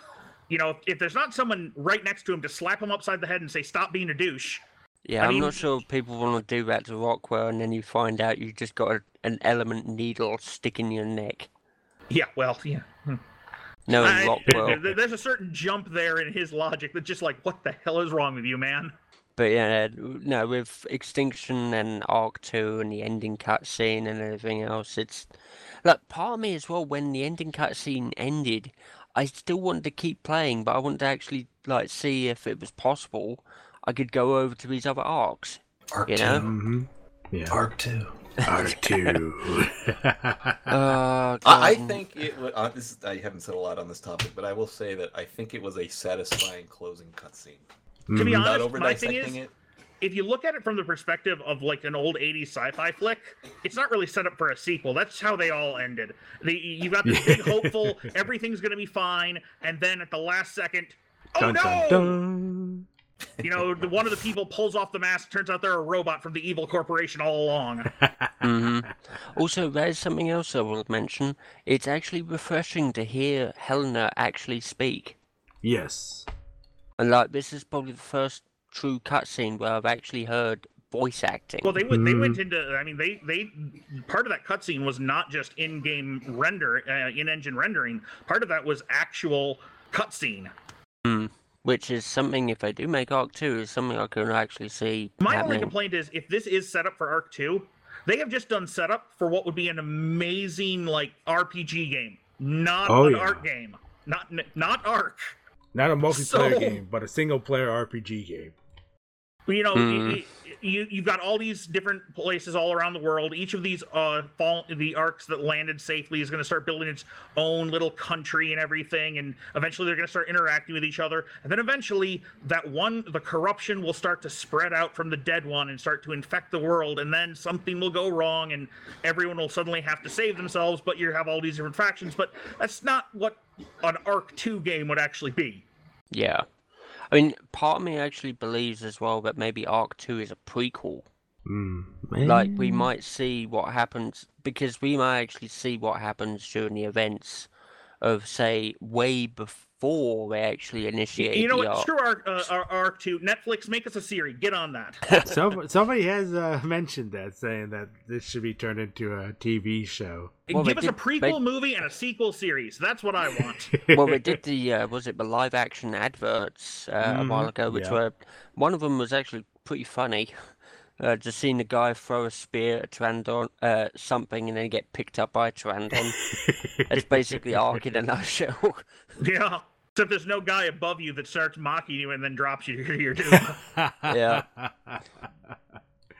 You know, if, if there's not someone right next to him to slap him upside the head and say, "Stop being a douche," Yeah, I I'm mean- not sure people want to do that to Rockwell, and then you find out you just got a, an element needle stick in your neck. yeah, well, yeah. Hmm. No, I- Rockwell. there- there's a certain jump there in his logic that's just like, what the hell is wrong with you, man? But yeah, no, with Extinction and Ark 2 and the ending cutscene and everything else, it's like part of me as well. When the ending cutscene ended, I still wanted to keep playing, but I wanted to actually like see if it was possible I could go over to these other arks. Ark You two. know? hmm Yeah. Ark two. Ark two. Uh, I, I think it. wa- Uh, this is, I haven't said a lot on this topic, but I will say that I think it was a satisfying closing cutscene. To be honest, my thing is- it. If you look at it from the perspective of like an old 80s sci-fi flick, it's not really set up for a sequel. That's how they all ended. The, you got this big hopeful, everything's gonna be fine, and then at the last second, oh Dun, no! dun, dun. You know, the, one of the people pulls off the mask. Turns out they're a robot from the evil corporation all along. hmm Also, there's something else I will mention. It's actually refreshing to hear Helena actually speak. Yes. And like, this is probably the first true cutscene where I've actually heard voice acting. Well, they went. They went Mhm. into. I mean, they they part of that cutscene was not just in-game render, uh, in-engine rendering. Part of that was actual cutscene. Which is something, if they do make Ark 2, is something I can actually see My only complaint is if this is set up for Ark Two, they have just done setup for what would be an amazing like RPG game, not Oh, an yeah. art game, not not Ark. Not a multiplayer So- game, but a single player RPG game. You know, Mhm. y- y- you you've got all these different places all around the world. Each of these uh fall the arks that landed safely is going to start building its own little country and everything, and eventually they're going to start interacting with each other. And then eventually, that one the corruption will start to spread out from the dead one and start to infect the world. And then something will go wrong, and everyone will suddenly have to save themselves. But you have all these different factions. But that's not what an Ark Two game would actually be. Yeah. I mean, part of me actually believes as well that maybe Ark 2 is a prequel. Mm. Like, we might see what happens, because we might actually see what happens during the events of, say, way before they actually initiate You know the what? ark. Screw Ark, uh, Ar- Ark Two. Netflix, make us a series. Get on that. Some, somebody has uh, mentioned that, saying that this should be turned into a TV show. Well, Give us a prequel they- movie and a sequel series. That's what I want. well, they did the uh, was it the live action adverts uh, a while Mhm, ago, which yeah. were one of them was actually pretty funny. Uh, just seeing the guy throw a spear at Pteranodon, uh, something, and then get picked up by Pteranodon. It's basically Ark in a nutshell. yeah. Except there's no guy above you that starts mocking you and then drops you to your doom. Yeah.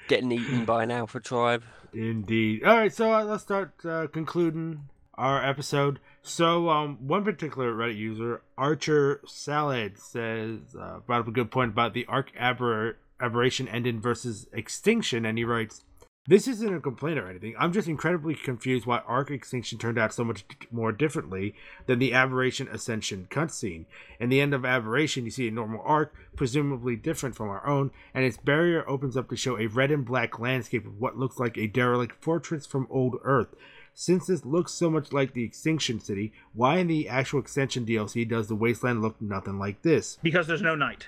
Getting eaten by an alpha tribe. Indeed. All right, so uh, let's start uh, concluding our episode. So, um, one particular Reddit user, Archer Salad, says uh, brought up a good point about the Ark Aber- Aberration Ending versus Extinction, and he writes, "This isn't a complaint or anything. I'm just incredibly confused why Ark Extinction turned out so much more differently than the Aberration Ascension cutscene. In the end of Aberration, you see a normal ark, presumably different from our own, and its barrier opens up to show a red and black landscape of what looks like a derelict fortress from old Earth. Since this looks so much like the Extinction City, why in the actual Extinction DLC does the Wasteland look nothing like this? because there's no night.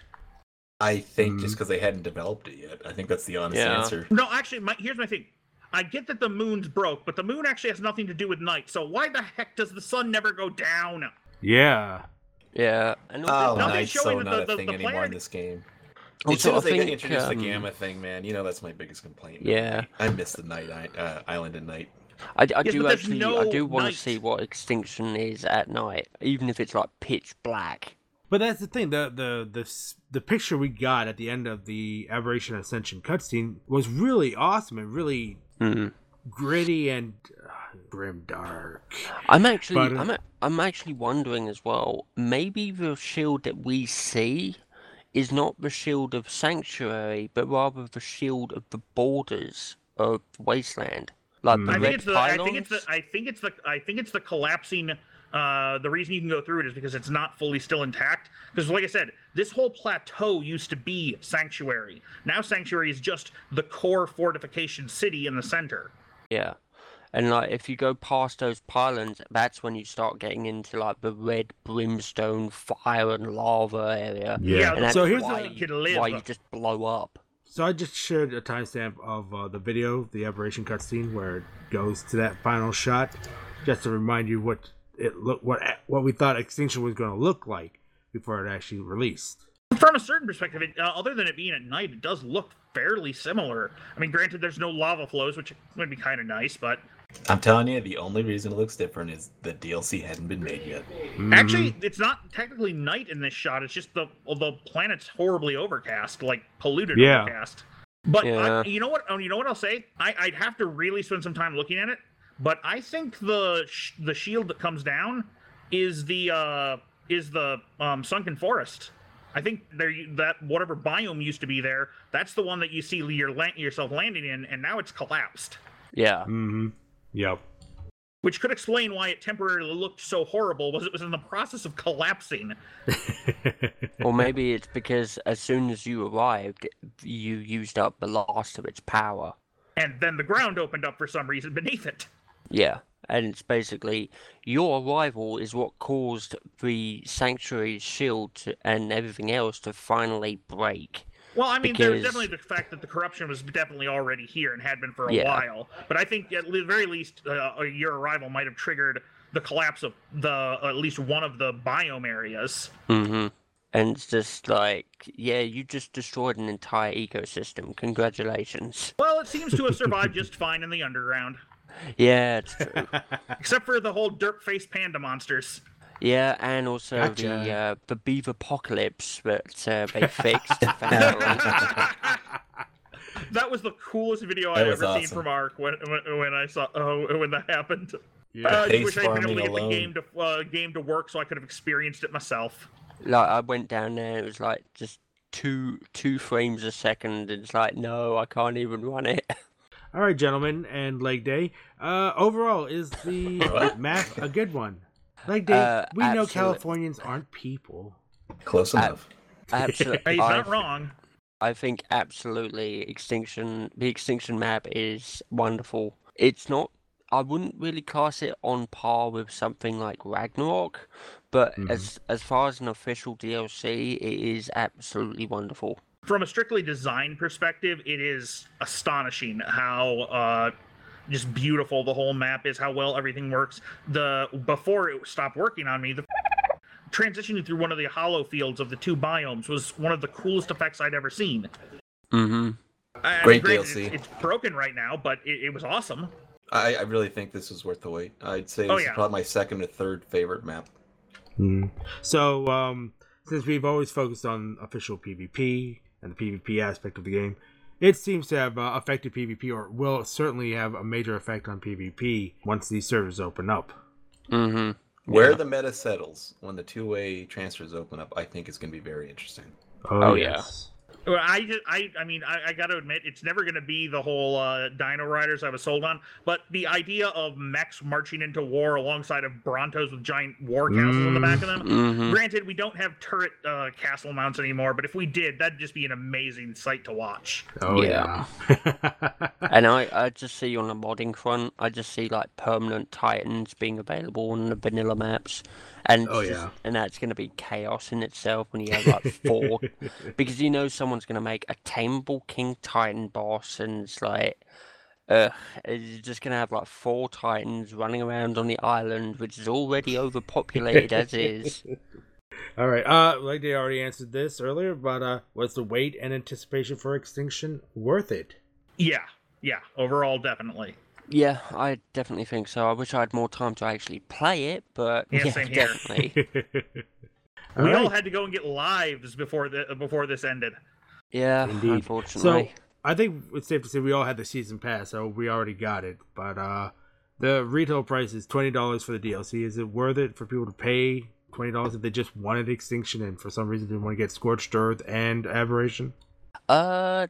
I think just Mm. because they hadn't developed it yet. I think that's the honest Yeah. answer. No, actually, my, here's my thing. I get that the moon's broke, but the moon actually has nothing to do with night. So why the heck does the sun never go down? Yeah. Yeah, and Oh, also, night's showing so not the- a thing the anymore player- in this game. As Also, soon as I they think, introduced um, the gamma thing, man, you know that's my biggest complaint. Yeah. I miss the night uh, island at night. I, I Yes, do actually, no I do want night. to see what extinction is at night, even if it's like pitch black. But that's the thing. The the the the picture we got at the end of the Aberration Ascension cutscene was really awesome and really Mm. gritty and uh, grim dark. I'm actually, But, uh, I'm, a- I'm actually wondering as well. Maybe the shield that we see is not the shield of Sanctuary, but rather the shield of the borders of Wasteland, like Hmm. the I red think it's the. I think it's the. I think it's the. I think it's the collapsing. Uh, the reason you can go through it is because it's not fully still intact. Because, like I said, this whole plateau used to be sanctuary. Now, sanctuary is just the core fortification city in the center. Yeah. And like if you go past those pylons, that's when you start getting into like the red brimstone fire and lava area. Yeah, And that's So here's why, the- you, Can live. why you just blow up. So I just shared a timestamp of uh, the video, the Aberration cutscene, where it goes to that final shot, just to remind you what it look what what we thought Extinction was going to look like before it actually released. From a certain perspective, it, uh, other than it being at night, it does look fairly similar. I mean, granted, there's no lava flows, which would be kind of nice, but I'm telling you, the only reason it looks different is the DLC hadn't been made yet. Actually, it's not technically night in this shot. It's just the well, the planet's horribly overcast, like polluted Yeah. overcast. But Yeah. I, you know what? Oh, you know what I'll say? I, I'd have to really spend some time looking at it. But I think the sh- the shield that comes down is the uh, is the um, sunken forest. I think there that whatever biome used to be there. That's the one that you see your la- yourself landing in, and now it's collapsed. Yeah. Mm-hmm. Yep. Which could explain why it temporarily looked so horrible. Was it was in the process of collapsing? Or maybe it's because as soon as you arrived, you used up the last of its power. and then the ground opened up for some reason beneath it. Yeah. And it's basically your arrival is what caused the sanctuary's shield to, and everything else to finally break. Well, I mean, there's definitely the fact that the corruption was definitely already here and had been for a Yeah. while. But I think at the very least, uh, your arrival might have triggered the collapse of the at least one of the biome areas. hmm And it's just like, yeah, you just destroyed an entire ecosystem. Congratulations. Well, it seems to have survived just fine in the underground, Yeah, it's true. except for the whole dirt-faced panda monsters. Yeah, and also the Gotcha. uh, the beaver apocalypse that uh, they fixed. That was the coolest video That I've was ever seen from Ark when, when when I saw oh, when that happened. yeah. Uh, I wish I'd been able to farming get the game to uh, game to work so I could have experienced it myself. like I went down there, it was like just two two frames a second. And it's like, no, I can't even run it. All right, gentlemen, and Leg Day. Uh, overall, is the What? map a good one? Leg Day. Uh, we know Californians aren't people. Close enough. Absolutely, He's I, not wrong. I think absolutely extinction. The extinction map is wonderful. It's not. I wouldn't really class it on par with something like Ragnarok, but Mhm. as as far as an official DLC, it is absolutely wonderful. From a strictly design perspective, it is astonishing how uh, just beautiful the whole map is, how well everything works. The before it stopped working on me, the transitioning through one of the hollow fields of the two biomes was one of the coolest effects I'd ever seen. Mm-hmm. I mean, Great granted, DLC. It's, it's broken right now, but it, it was awesome. I, I really think this is worth the wait. I'd say this Oh, is probably my second or third favorite map. Mm. So, um, since we've always focused on official PvP and the PvP aspect of the game, it seems to have uh, affected PvP, or will certainly have a major effect on PvP once these servers open up. Mm-hmm. Where Yeah. the meta settles when the two-way transfers open up, I think is going to be very interesting. Oh, yeah. Well, I just, I, I mean, I, I got to admit, it's never going to be the whole uh, Dino Riders I was sold on. But the idea of mechs marching into war alongside of Brontos with giant war castles on the back of them. Mm-hmm. Granted, we don't have turret uh, castle mounts anymore, but if we did, that'd just be an amazing sight to watch. Oh Yeah. yeah. And I, I just see on the modding front, I just see like permanent titans being available on the vanilla maps, and Oh, just- yeah. and that's going to be chaos in itself when you have like four, because you know someone's going to make a tameable king titan boss, and it's like, uh, you're just going to have like four titans running around on the island, which is already overpopulated as is. All right. Uh, like they already answered this earlier, but uh, was the wait and anticipation for Extinction worth it? Yeah, yeah. Overall, definitely. Yeah, I definitely think so. I wish I had more time to actually play it, but Yeah, yeah, same here. definitely. All we all right. had to go and get lives before the before this ended. yeah, Indeed. unfortunately. So I think it's safe to say we all had the season pass, so we already got it. But uh, the retail price is twenty dollars for the DLC. Is it worth it for people to pay twenty dollars if they just wanted Extinction and for some reason didn't want to get Scorched Earth and Aberration? Uh,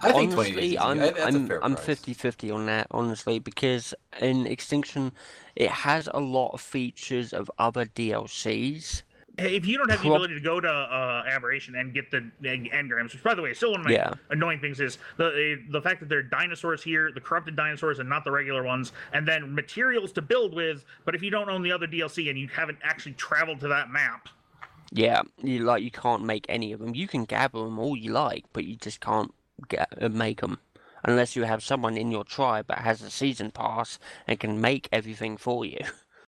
I think 20 honestly, is I'm that's a I'm I'm price. 50-50 on that, honestly, because in Extinction, it has a lot of features of other DLCs. Hey, if you don't have the ability to go to uh, Aberration and get the the engrams, which by the way, is still one of my Yeah. annoying things is the the fact that there are dinosaurs here, the corrupted dinosaurs, and not the regular ones, and then materials to build with. But if you don't own the other DLC and you haven't actually traveled to that map, Yeah, you like you can't make any of them. You can gather them all you like, but you just can't get uh, make them unless you have someone in your tribe that has a season pass and can make everything for you.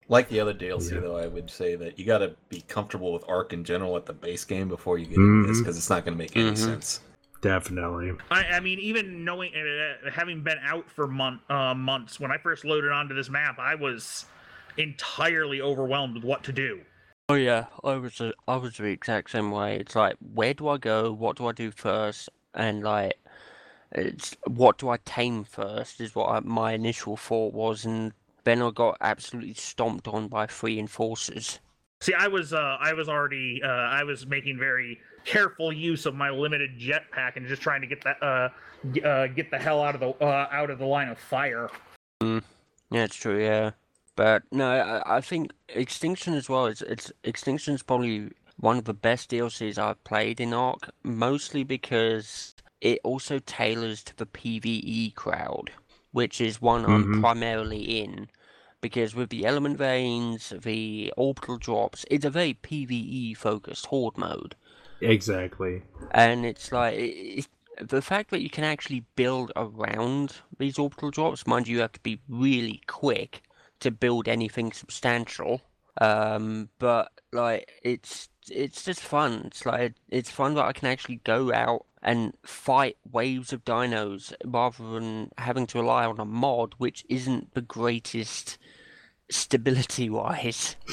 Like the other DLC, Yeah. though, I would say that you got to be comfortable with Ark in general at the base game before you get into this because it's not going to make any Mhm. sense. Definitely. I, I mean, even knowing, uh, having been out for month, uh, months, when I first loaded onto this map, I was entirely overwhelmed with what to do. Oh yeah, I was I was the exact same way. It's like where do I go? What do I do first? And like it's what do I tame first is what I, my initial thought was, and then I got absolutely stomped on by three enforcers. See, I was, uh, I was already, uh, I was making very careful use of my limited jetpack and just trying to get that, uh, uh, get the hell out of the, uh, out of the line of fire. Yeah, it's true. Yeah, but no, I, I think Extinction as well. It's it's Extinction's probably one of the best DLCs I've played in Ark, mostly because it also tailors to the PVE crowd, which is one I'm Mhm. primarily in. Because with the element veins, the orbital drops, it's a very PVE focused horde mode. Exactly. And it's like it, it, the fact that you can actually build around these orbital drops. Mind you, you have to be really quick to build anything substantial. Um, but like it's it's just fun. It's like it's fun that I can actually go out and fight waves of dinos rather than having to rely on a mod which isn't the greatest stability wise.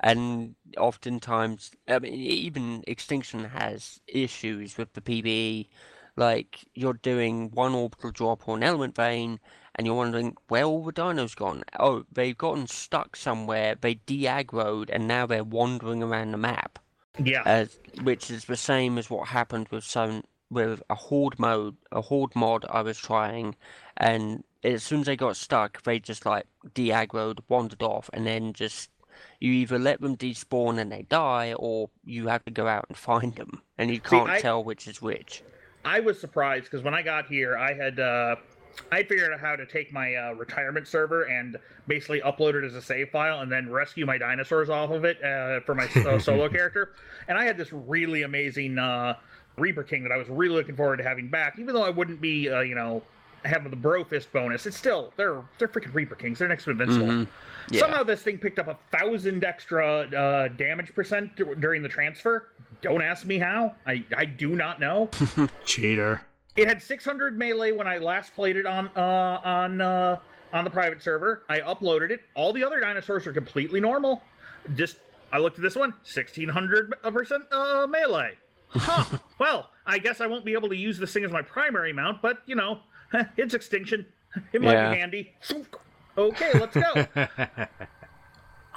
And oftentimes, I mean, even Extinction has issues with the PvE. Like, you're doing one orbital drop or an element vein, and you're wondering, where all the dinos gone? Oh, they've gotten stuck somewhere, they de-aggroed, and now they're wandering around the map. Yeah. As, which is the same as what happened with some with a horde mode, a horde mod I was trying, and as soon as they got stuck, they just like de-aggroed, wandered off, and then just you either let them despawn and they die, or you have to go out and find them, and you can't I- tell which is which. I was surprised because when I got here, I had uh, I figured out how to take my uh, retirement server and basically upload it as a save file, and then rescue my dinosaurs off of it uh, for my uh, solo character. And I had this really amazing uh, Reaper King that I was really looking forward to having back, even though I wouldn't be, uh, you know, having the Bro Fist bonus. It's still they're they're freaking Reaper Kings. They're next to Invincible. Mhm. Yeah. Somehow this thing picked up a thousand extra uh, damage percent dur- during the transfer. Don't ask me how. I I do not know. Cheater. It had 600 melee when I last played it on uh, on uh, on the private server. I uploaded it. All the other dinosaurs are completely normal. Just I looked at this one, 1600 percent uh, melee. Huh. well, I guess I won't be able to use this thing as my primary mount, but you know, it's extinction. It might Yeah. be handy. Okay, let's go.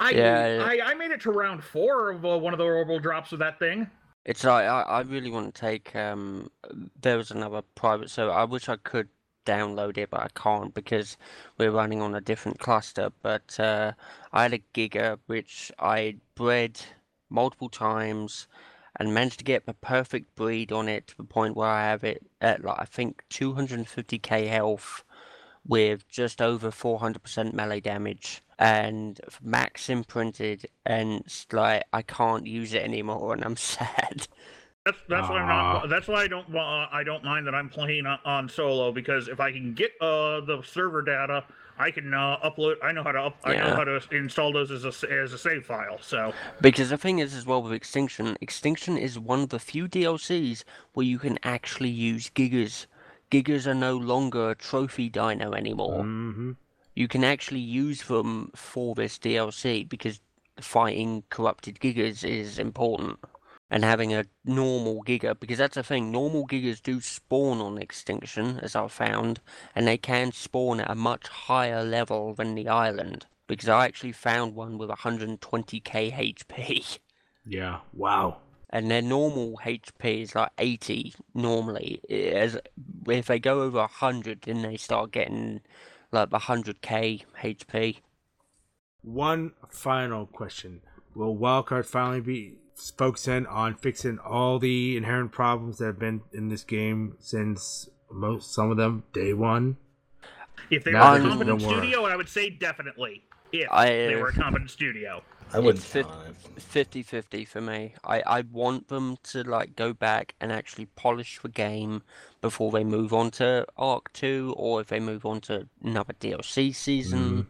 I, Yeah, I I made it to round four of uh, one of the orbital drops with that thing. It's like I, I really want to take um there was another private so I wish I could download it but I can't because we're running on a different cluster but uh I had a giga which I bred multiple times and managed to get the perfect breed on it to the point where I have it at like I think 250k health with just over 400% melee damage and max imprinted and it's like I can't use it anymore and I'm sad. That's that's why I'm not. That's why I don't. Uh, I don't mind that I'm playing on, on solo because if I can get uh, the server data I can uh, upload. I know how to up, I know how to install those as a as a save file. So Because the thing is, as well with Extinction, Extinction is one of the few DLCs where you can actually use Gigas. Gigas are no longer a trophy dino anymore. hmm You can actually use them for this DLC because fighting corrupted Gigas is important. And having a normal Giga, because that's the thing, normal Gigas do spawn on Extinction, as I've found, and they can spawn at a much higher level than the island. Because I actually found one with 120k HP. Yeah. Wow. and their normal HP is like 80 normally. As if they go over 100, then they start getting like the 100k HP. One final question: Will Wildcard finally be focusing on fixing all the inherent problems that have been in this game since most some of them day one? if they Now were a competent no studio, I would say definitely. If I, they were a competent studio. I wouldn't It's count on it. 50 50 for me. I, I want them to like go back and actually polish the game before they move on to Ark 2 or if they move on to another DLC season mm-hmm.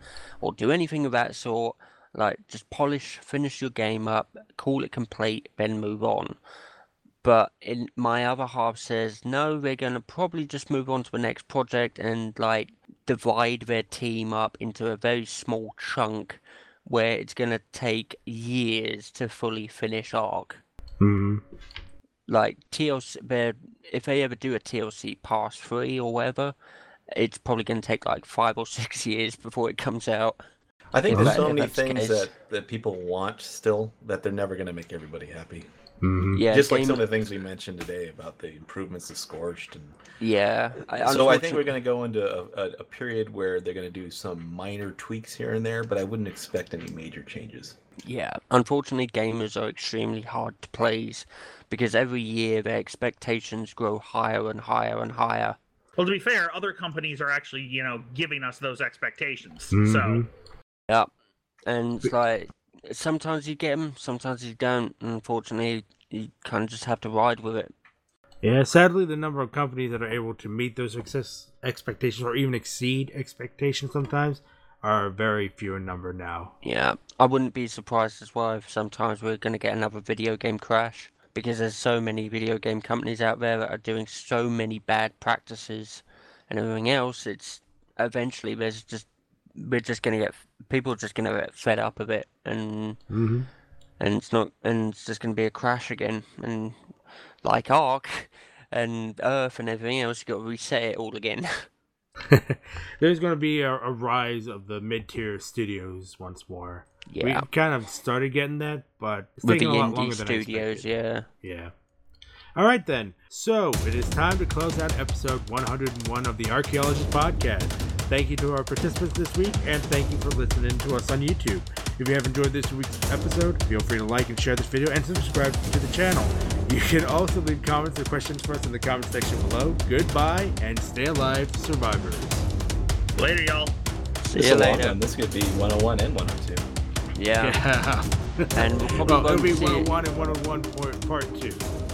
or do anything of that sort. Like just polish, finish your game up, call it complete, then move on. But in my other half says no, they're gonna probably just move on to the next project and like divide their team up into a very small chunk where it's gonna take years to fully finish Ark. hmm Like TLC, if they ever do a TLC pass three or whatever, it's probably gonna take like five or six years before it comes out. I think If there's that- so many things case. that, that people want still that they're never going to make everybody happy. Hmm Yeah, Just like some of the things we mentioned today about the improvements of Scorched. And yeah. I, so I think we're going to go into a, a, a period where they're going to do some minor tweaks here and there, but I wouldn't expect any major changes. Yeah, unfortunately, gamers are extremely hard to please because every year their expectations grow higher and higher and higher. Well, to be fair, other companies are actually, you know, giving us those expectations. Mhm. So Yeah, and it's like sometimes you get them, sometimes you don't. and Unfortunately, you kind of just have to ride with it. Yeah, sadly, the number of companies that are able to meet those success expectations or even exceed expectations sometimes are very few in number now. Yeah, I wouldn't be surprised as well if sometimes we're going to get another video game crash because there's so many video game companies out there that are doing so many bad practices and everything else. It's eventually there's just we're just going to get people are just going to get fed up of it and hmm and it's not and it's just going to be a crash again and like Ark and Earth and everything else, you got to reset it all again. There's going to be a, a rise of the mid-tier studios once more. yeah, We kind of started getting that, but it's with taking a lot longer indie than studios, I expected. yeah. Yeah. All right then. So it is time to close out episode 101 of the Archaeologist Podcast. Thank you to our participants this week, and thank you for listening to us on YouTube. If you have enjoyed this week's episode, feel free to like and share this video and subscribe to the channel. You can also leave comments or questions for us in the comment section below. Goodbye and stay alive, survivors. later, y'all. See It's you later. one. This could be 101 and 102. Yeah. Yeah. And we'll probably well, it'll won't be see it. 101 and 101 part, part 2.